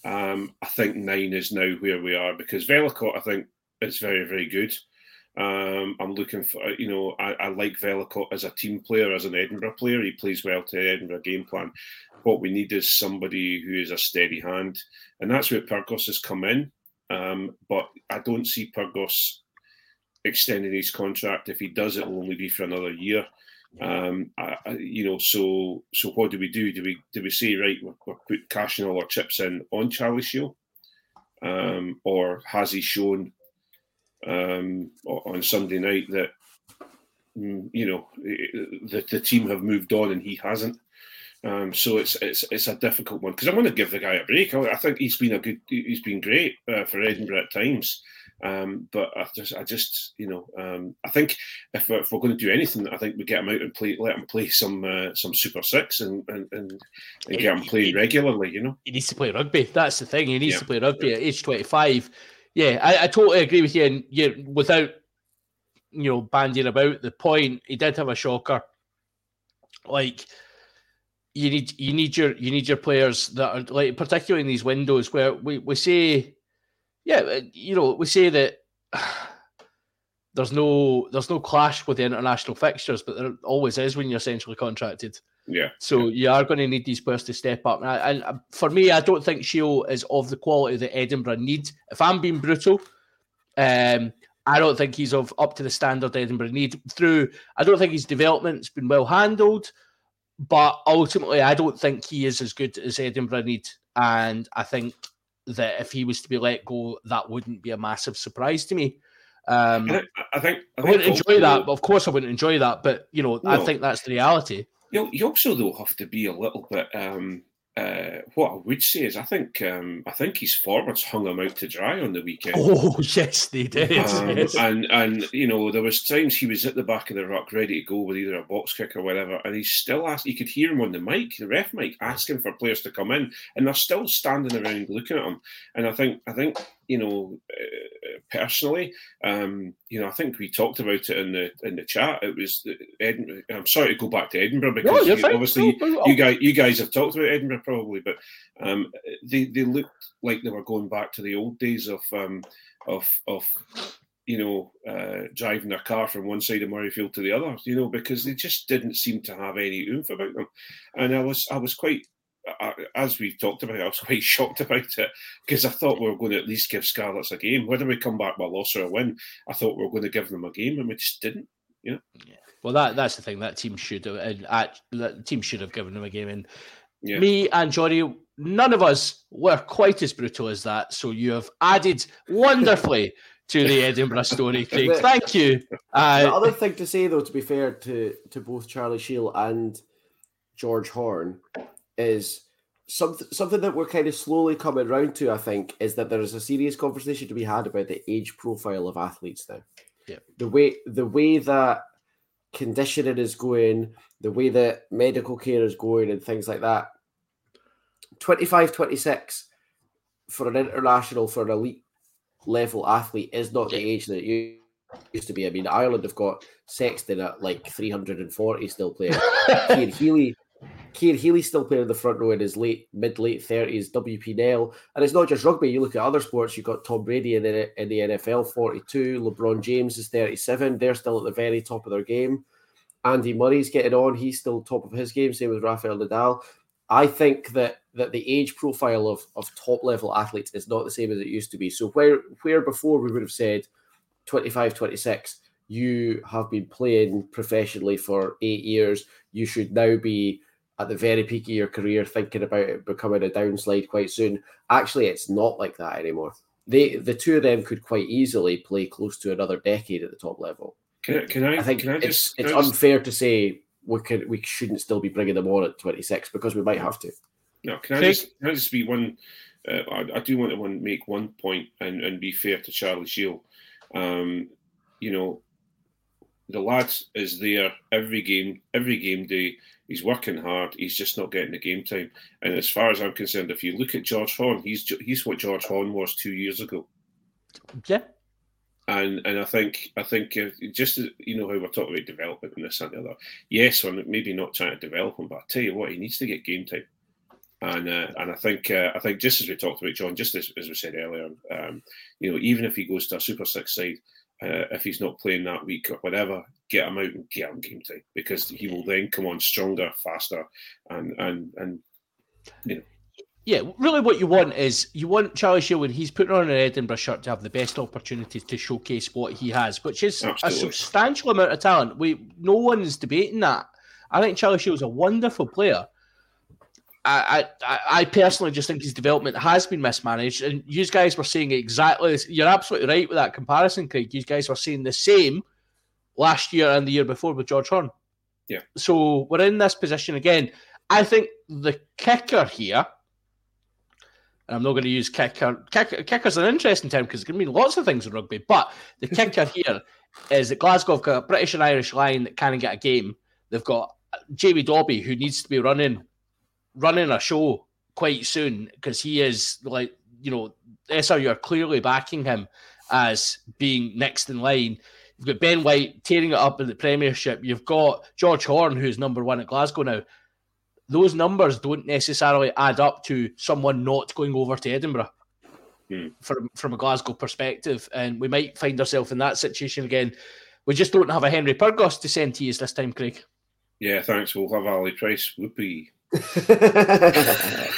D: Um, I think nine is now where we are because Vellacott, I think, is very very good. Um, I'm looking for, you know, I, I like Vellacott as a team player, as an Edinburgh player. He plays well to Edinburgh game plan. What we need is somebody who is a steady hand, and that's where Pyrgos has come in. Um, but I don't see Pyrgos extending his contract. If he does, it will only be for another year. Um, I, I, you know, so so what do we do? Do we do we say right? We're, we're put cashing all our chips in on Charlie Shiel, um, or has he shown um, on Sunday night that mm, you know the, the team have moved on and he hasn't. Um, so it's it's it's a difficult one because I want to give the guy a break. I, I think he's been a good, he's been great uh, for Edinburgh at times. Um, but I just, I just, you know, um, I think if we're, if we're, going to do anything, I think we get him out and play, let him play some uh, some Super Six and and, and, and get him playing regularly. You know,
B: he needs to play rugby. That's the thing. He needs yeah. to play rugby at age twenty five yeah, I, I totally agree with you. And yeah, without you know bandying about the point, he did have a shocker. Like you need you need your you need your players that are like particularly in these windows where we, we say yeah you know we say that there's no there's no clash with the international fixtures but there always is when you're essentially contracted
D: yeah.
B: So you are going to need these players to step up. And, and for me, I don't think Shiel is of the quality that Edinburgh need. If I'm being brutal, um, I don't think he's of up to the standard Edinburgh need. Through, I don't think his development's been well handled, but ultimately, I don't think he is as good as Edinburgh need. And I think that if he was to be let go, that wouldn't be a massive surprise to me. Um,
D: I, I think I,
B: I wouldn't enjoy that, but of course I wouldn't enjoy that. But you know, I think that's the reality.
D: You, you also though have to be a little bit. Um, uh, what I would say is, I think um, I think his forwards hung him out to dry on the weekend. *laughs*
B: Oh yes, they did.
D: Um,
B: yes.
D: and and you know there was times he was at the back of the ruck ready to go with either a box kick or whatever, and he still asked. You could hear him on the mic, the ref mic, asking for players to come in, and they're still standing around looking at him. And I think I think you know uh, personally, um, you know I think we talked about it in the in the chat. It was I'm sorry to go back to Edinburgh because
B: No,
D: you- obviously
B: no,
D: you guys you guys have talked about Edinburgh probably, but um, they they looked like they were going back to the old days of um, of of you know uh, driving their car from one side of Murrayfield to the other, you know, because they just didn't seem to have any oomph about them, and I was I was quite. I- As we've talked about, I was *laughs* quite shocked about it because I thought we were going to at least give Scarlets a game. Whether we come back with a loss or a win, I thought we were going to give them a game, and we just didn't. Yeah.
B: Well, that that's the thing. That team should have, and act- that team should have given them a game. And
D: Yeah.
B: me and Johnny, none of us were quite as brutal as that. So you have added *laughs* wonderfully to the Edinburgh story, *laughs* Craig. Thank you.
C: the
B: Uh,
C: other thing to say, though, to be fair to to both Charlie Shiel and George Horne, is something something that we're kind of slowly coming round to. I think is that there is a serious conversation to be had about the age profile of athletes now.
B: Yeah.
C: The way the way that conditioning is going, the way that medical care is going, and things like that. 25, 26 for an international, for an elite level athlete is not the age that you used to be. I mean, Ireland have got Sexton at like 340 still playing. *laughs* Cian Healy, Cian Healy still playing in the front row in his late mid late 30s. WP Nel, and it's not just rugby. You look at other sports. You've got Tom Brady in the in the NFL, 42. LeBron James is 37. They're still at the very top of their game. Andy Murray's getting on. He's still top of his game. Same with Rafael Nadal. I think that that the age profile of, of top level athletes is not the same as it used to be. So where where before we would have said 25, 26, you have been playing professionally for eight years, you should now be at the very peak of your career thinking about it becoming a downslide quite soon. Actually, it's not like that anymore. They the two of them could quite easily play close to another decade at the top level.
D: Can I? Can I?
C: I think
D: can I
C: it's
D: just? can
C: it's
D: I just-
C: unfair to say we could we shouldn't still be bringing them on at 26 because we might have to.
D: No, can I just can I just be one? Uh, I, I do want to one, make one point and, and be fair to Charlie Shiel. Um, you know, the lad is there every game, every game day. He's working hard. He's just not getting the game time. And as far as I'm concerned, if you look at George Horne, he's he's what George Horne was two years ago.
B: yeah,
D: And and I think I think uh, just as- you know how we're talking about development and this and the other. Yes, we're maybe not trying to develop him, but I tell you what, he needs to get game time. And uh, and I think uh, I think just as we talked about John, just as, as we said earlier, um, you know, even if he goes to a Super Six side, uh, if he's not playing that week or whatever, get him out and get him game time because he will then come on stronger, faster, and and and
B: yeah. Really, what you want is you want Charlie Shiel when he's putting on an Edinburgh shirt to have the best opportunity to showcase what he has, which is
D: Absolutely.
B: a substantial amount of talent. We no one's debating that. I think Charlie Shiel's a wonderful player. I, I, I personally just think his development has been mismanaged, and you guys were saying exactly. this- You're absolutely right with that comparison, Craig. You guys were saying the same last year and the year before with George Horne.
D: Yeah.
B: So we're in this position again. I think the kicker here, and I'm not going to use kicker. kicker kicker's an interesting term because it can mean lots of things in rugby. But the kicker *laughs* here is that Glasgow have got a British and Irish line that can't get a game. They've got Jamie Dobie who needs to be running running a show quite soon because he is like you know SRU are clearly backing him as being next in line. You've got Ben White tearing it up in the Premiership. You've got George Horne, who's number one at Glasgow now. Those numbers don't necessarily add up to someone not going over to Edinburgh
D: Hmm.
B: from from a Glasgow perspective, and we might find ourselves in that situation again. We just don't have a Henry Pyrgos to send to you this time, Craig.
D: yeah, thanks. We'll have Ali Price. Whoopee. *laughs*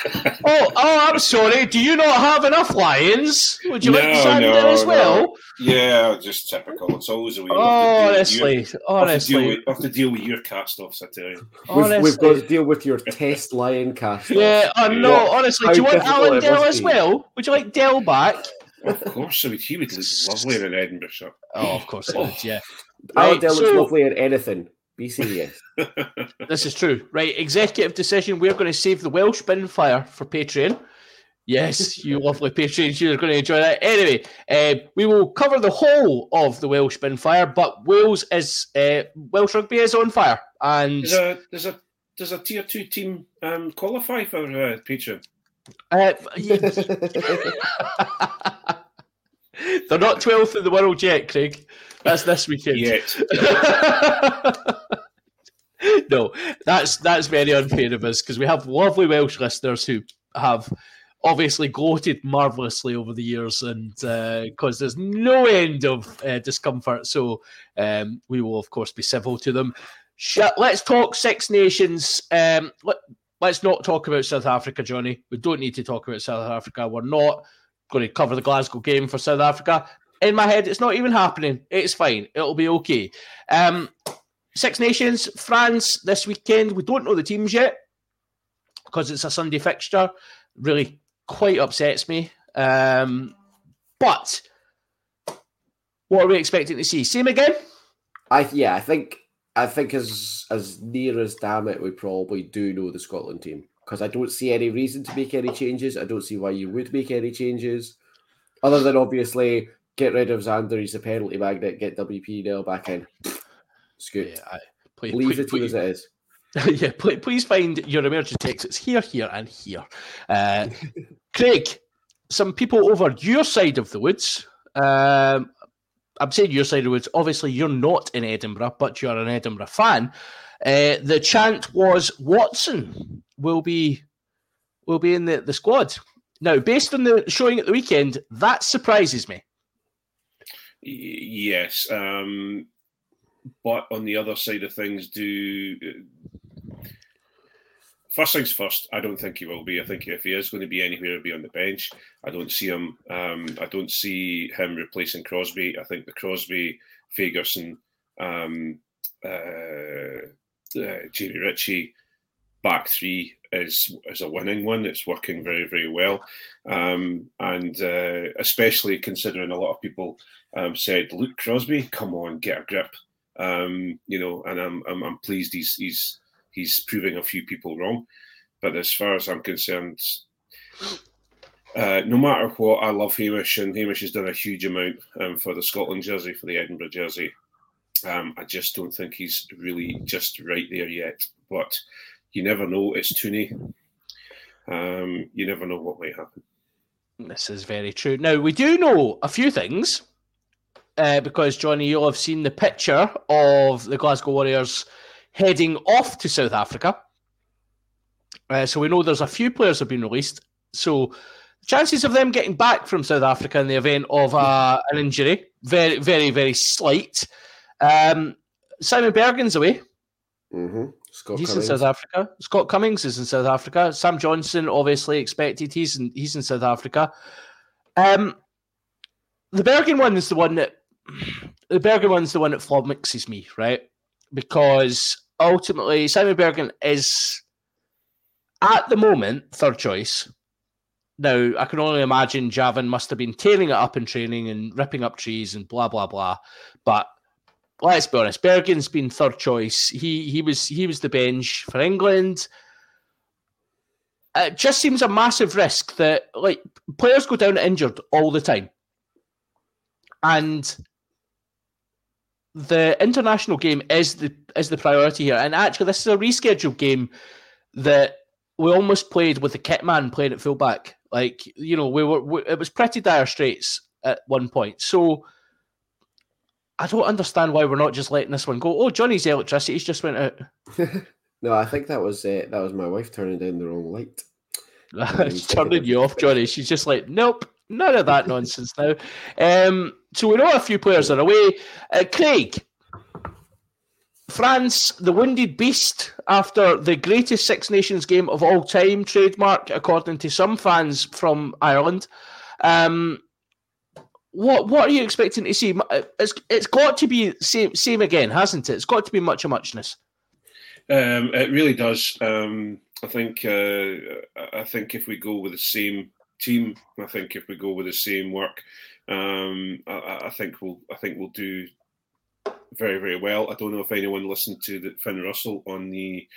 B: Oh, oh, I'm sorry. Do you not have enough lions? Would you like
D: No,
B: Zander
D: no,
B: as
D: no.
B: well?
D: yeah, just typical. It's always a way.
B: Oh, honestly,
D: have to deal
B: honestly,
D: with, have to deal with your cast-offs. I tell you.
C: We've, we've got to deal with your test lion cast. off.
B: Yeah, I know.
C: What-
B: honestly, do you want Alan
C: it
B: Dell as well? Would you like Dell back?
D: Of course, I mean, he would look lovely in Edinburgh shirt.
B: Oh, of course it would. Yeah,
C: Alan
B: Right,
C: Dell looks
B: so-
C: lovely in anything. Be serious. *laughs*
B: this is true. Right, executive decision. We're going to save the Welsh bin fire for Patreon. Yes, you lovely Patreons, you're going to enjoy that. Anyway, uh, we will cover the whole of the Welsh bin fire, but Wales is uh, Welsh rugby is on fire, and
D: There's a there's a there's a tier two team um, qualify for uh, Patreon.
B: uh, *laughs* they're not twelfth in the world yet, Craig. That's this weekend.
D: Yet, *laughs*
B: no, that's that's very unfair of us because we have lovely Welsh listeners who have obviously gloated marvelously over the years and because there's no end of uh, discomfort. So um, we will of course be civil to them. Sh- let's talk Six Nations. Um, let, let's not talk about South Africa, Johnny. We don't need to talk about South Africa. We're not going to cover the Glasgow game for South Africa. In my head, it's not even happening. It's fine. It'll be okay. Um, Six Nations, France this weekend. We don't know the teams yet because it's a Sunday fixture. Really quite upsets me. Um, but what are we expecting to see? Same again?
C: I yeah, I think I think as as near as damn it, we probably do know the Scotland team because I don't see any reason to make any changes. I don't see why you would make any changes, other than obviously get rid of Zander. He's a penalty magnet. Get WP Nel back in. Scoot.
B: I, please,
C: Leave
B: please,
C: the team
B: please,
C: as it is. *laughs*
B: yeah, please, please find your emergency exits here, here, and here. Uh, *laughs* Craig, some people over your side of the woods. Um, I'm saying your side of the woods. Obviously, you're not in Edinburgh, but you're an Edinburgh fan. Uh, the chant was Watson will be will be in the, the squad. Now, based on the showing at the weekend, that surprises me.
D: Yes. Um, but on the other side of things, do first things first. I don't think he will be. I think if he is going to be anywhere, he'll be on the bench. I don't see him. Um, I don't see him replacing Crosbie. I think the Crosbie, Fagerson, um, uh, uh, Jamie Ritchie back three is is a winning one. It's working very very well, um, and uh, especially considering a lot of people um, said, "Luke Crosbie, come on, get a grip." Um, you know, and I'm, I'm I'm pleased he's he's he's proving a few people wrong. But as far as I'm concerned, uh, no matter what, I love Hamish, and Hamish has done a huge amount um, for the Scotland jersey, for the Edinburgh jersey. Um, I just don't think he's really just right there yet. But you never know. It's Tooney. Um, you never know what might happen.
B: This is very true. Now we do know a few things uh, because Johnny, you'll have seen the picture of the Glasgow Warriors heading off to South Africa. Uh, so we know there's a few players have been released. So chances of them getting back from South Africa in the event of uh, an injury very, very, very slight. Um, Simon Berghan's away.
C: Mm-hmm. Scott
B: He's
C: Cummings.
B: in South Africa. Scott Cummings is in South Africa. Sam Johnson, obviously expected. He's in he's in South Africa. Um, the Berghan one is the one that the Berghan one's the one that flummoxes me, right? Because ultimately, Simon Berghan is at the moment third choice. Now, I can only imagine Javan must have been tearing it up in training and ripping up trees and blah blah blah. But let's be honest, Berghan's been third choice. He he was he was the bench for England. It just seems a massive risk that like players go down injured all the time, and the international game is the is the priority here. And actually, this is a rescheduled game that we almost played with the kit man playing at fullback. Like you know, we were we, it was pretty dire straits at one point. So I don't understand why we're not just letting this one go. Oh, Johnny's electricity's just went out. *laughs*
C: no, I think that was uh, that was my wife turning down the wrong light. *laughs*
B: She's turning you off, Johnny. *laughs* She's just like, nope, none of that nonsense now. Um, so we know a few players are away. Uh, Craig, France, the wounded beast, after the greatest Six Nations game of all time, trademark according to some fans from Ireland. Um, what what are you expecting to see? Uh, it's it's got to be same same again, hasn't it? It's got to be much a muchness.
D: Um, it really does. Um, I think. Uh, I think if we go with the same team, I think if we go with the same work, um, I, I, think we'll. I think we'll do very very well. I don't know if anyone listened to the Finn Russell on the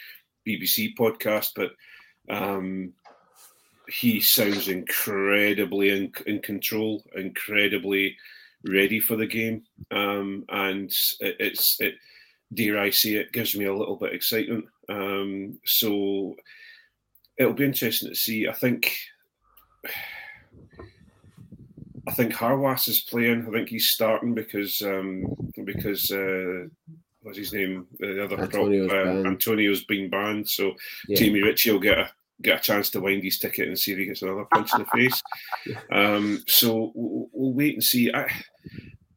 D: BBC podcast, but um, he sounds incredibly in, in control, incredibly ready for the game, um, and it, it's it. Dare I say it gives me a little bit of excitement. Um, so it'll be interesting to see. I think. I think Haouas is playing. I think he's starting because um, because uh, what's his name? The other
C: Atonio's,
D: prop, uh. Atonio's been banned, so
C: Yeah.
D: Jamie Ritchie will get a get a chance to wind his ticket and see if he gets another punch in the *laughs* face. Um, so we'll, we'll wait and see. I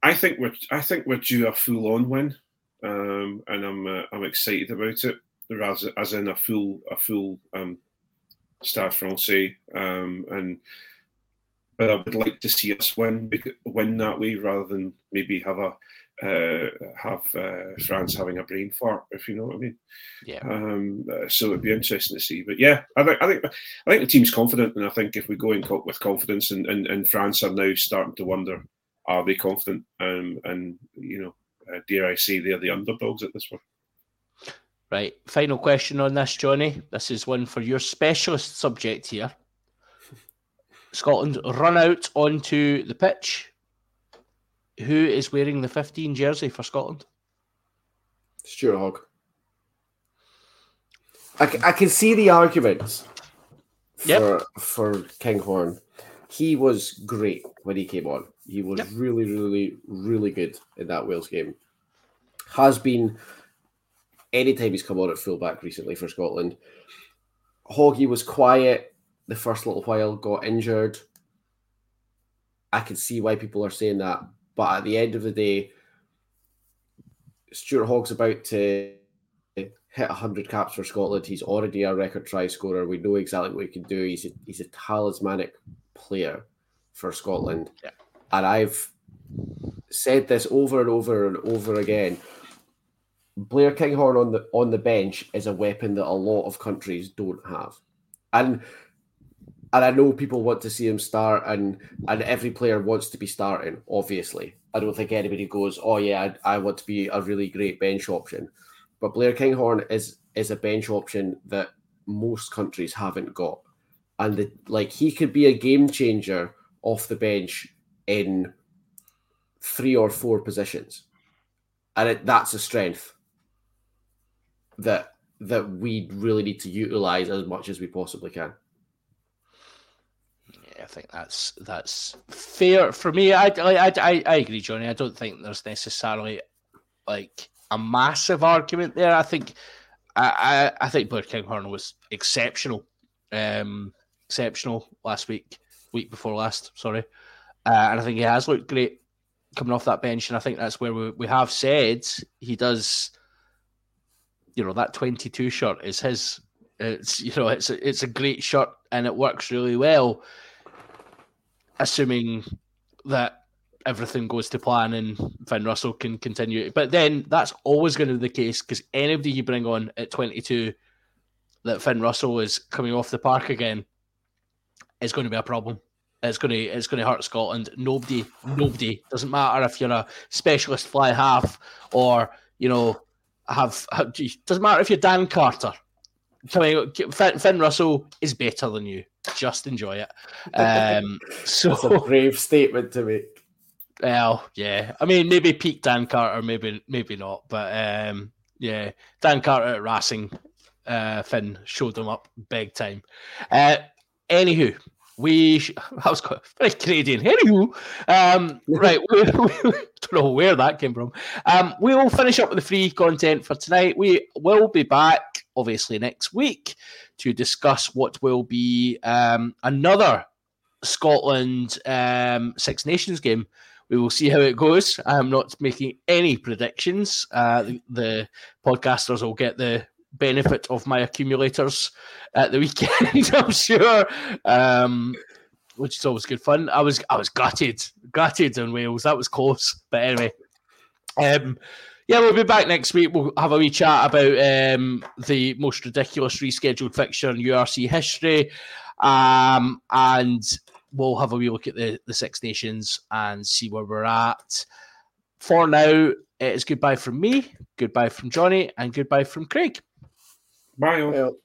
D: I think we're I think we're due a full on win, um, and I'm uh, I'm excited about it. As, as in a full a full um, Stade Francais, um, and but I would like to see us win win that way rather than maybe have a uh, have uh, France having a brain fart, if you know what I mean.
B: Yeah.
D: Um, uh, so it'd be interesting to see. But yeah, I think I think I think the team's confident, and I think if we go in co- with confidence, and, and, and France are now starting to wonder, are they confident? Um, and you know, uh, dare I say they're the underdogs at this one.
B: Right. Final question on this, Johnny. This is one for your specialist subject here. *laughs* Scotland run out onto the pitch. Who is wearing the 15 jersey for Scotland?
C: Stuart Hogg. I can see the arguments for
B: Yep.
C: for Kinghorn. He was great when he came on. He was
B: Yep.
C: really, really, really good in that Wales game. Has been anytime he's come on at fullback recently for Scotland. Hoggy was quiet the first little while, got injured. I can see why people are saying that, but at the end of the day, Stuart Hogg's about to hit 100 caps for Scotland. He's already a record try scorer. We know exactly what he can do. He's a, he's a talismanic player for Scotland.
B: Yeah.
C: And I've said this over and over and over again. Blair Kinghorn on the on the bench is a weapon that a lot of countries don't have. And and I know people want to see him start, and and every player wants to be starting. Obviously, I don't think anybody goes, "Oh yeah, I, I want to be a really great bench option." But Blair Kinghorn is is a bench option that most countries haven't got, and the, like he could be a game changer off the bench in three or four positions, and it, that's a strength that that we really need to utilize as much as we possibly can.
B: I think that's that's fair for me. I, I, I, I agree, Johnny. I don't think there's necessarily like a massive argument there. I think I, I, I think Blair Kinghorn was exceptional, um, exceptional last week, week before last. Sorry, uh, and I think he has looked great coming off that bench. And I think that's where we, we have said he does. You know that twenty-two shirt is his. It's you know it's a, it's a great shirt and it works really well assuming that everything goes to plan and Finn Russell can continue. But then that's always going to be the case because anybody you bring on at 22 that Finn Russell is coming off the park again is going to be a problem. It's going to it's going to hurt Scotland. Nobody, nobody doesn't matter if you're a specialist fly half or you know have, have doesn't matter if you're Dan Carter. Coming, Finn, Finn Russell is better than you. Just enjoy it. Um, *laughs* so
C: That's a brave statement to make.
B: well, yeah. I mean, maybe peak Dan Carter, maybe maybe not, but um, yeah, Dan Carter at Racing, uh, Finn showed them up big time. Uh, anywho, we sh- *laughs* that was quite *laughs* very Canadian. Anywho, um, *laughs* right, we, we, don't know where that came from. Um, we will finish up with the free content for tonight. We will be back obviously next week to discuss what will be um, another Scotland um, Six Nations game we will see how it goes. I'm not making any predictions. Uh, the, the podcasters will get the benefit of my accumulators at the weekend, *laughs* I'm sure. Um, which is always good fun. I was I was gutted, gutted in Wales. That was close, but anyway. Um, yeah, we'll be back next week. We'll have a wee chat about um, the most ridiculous rescheduled fixture in URC history, um, and we'll have a wee look at the the Six Nations and see where we're at. For now, it is goodbye from me, goodbye from Jonny, and goodbye from Craig.
D: Bye. all.
C: Well,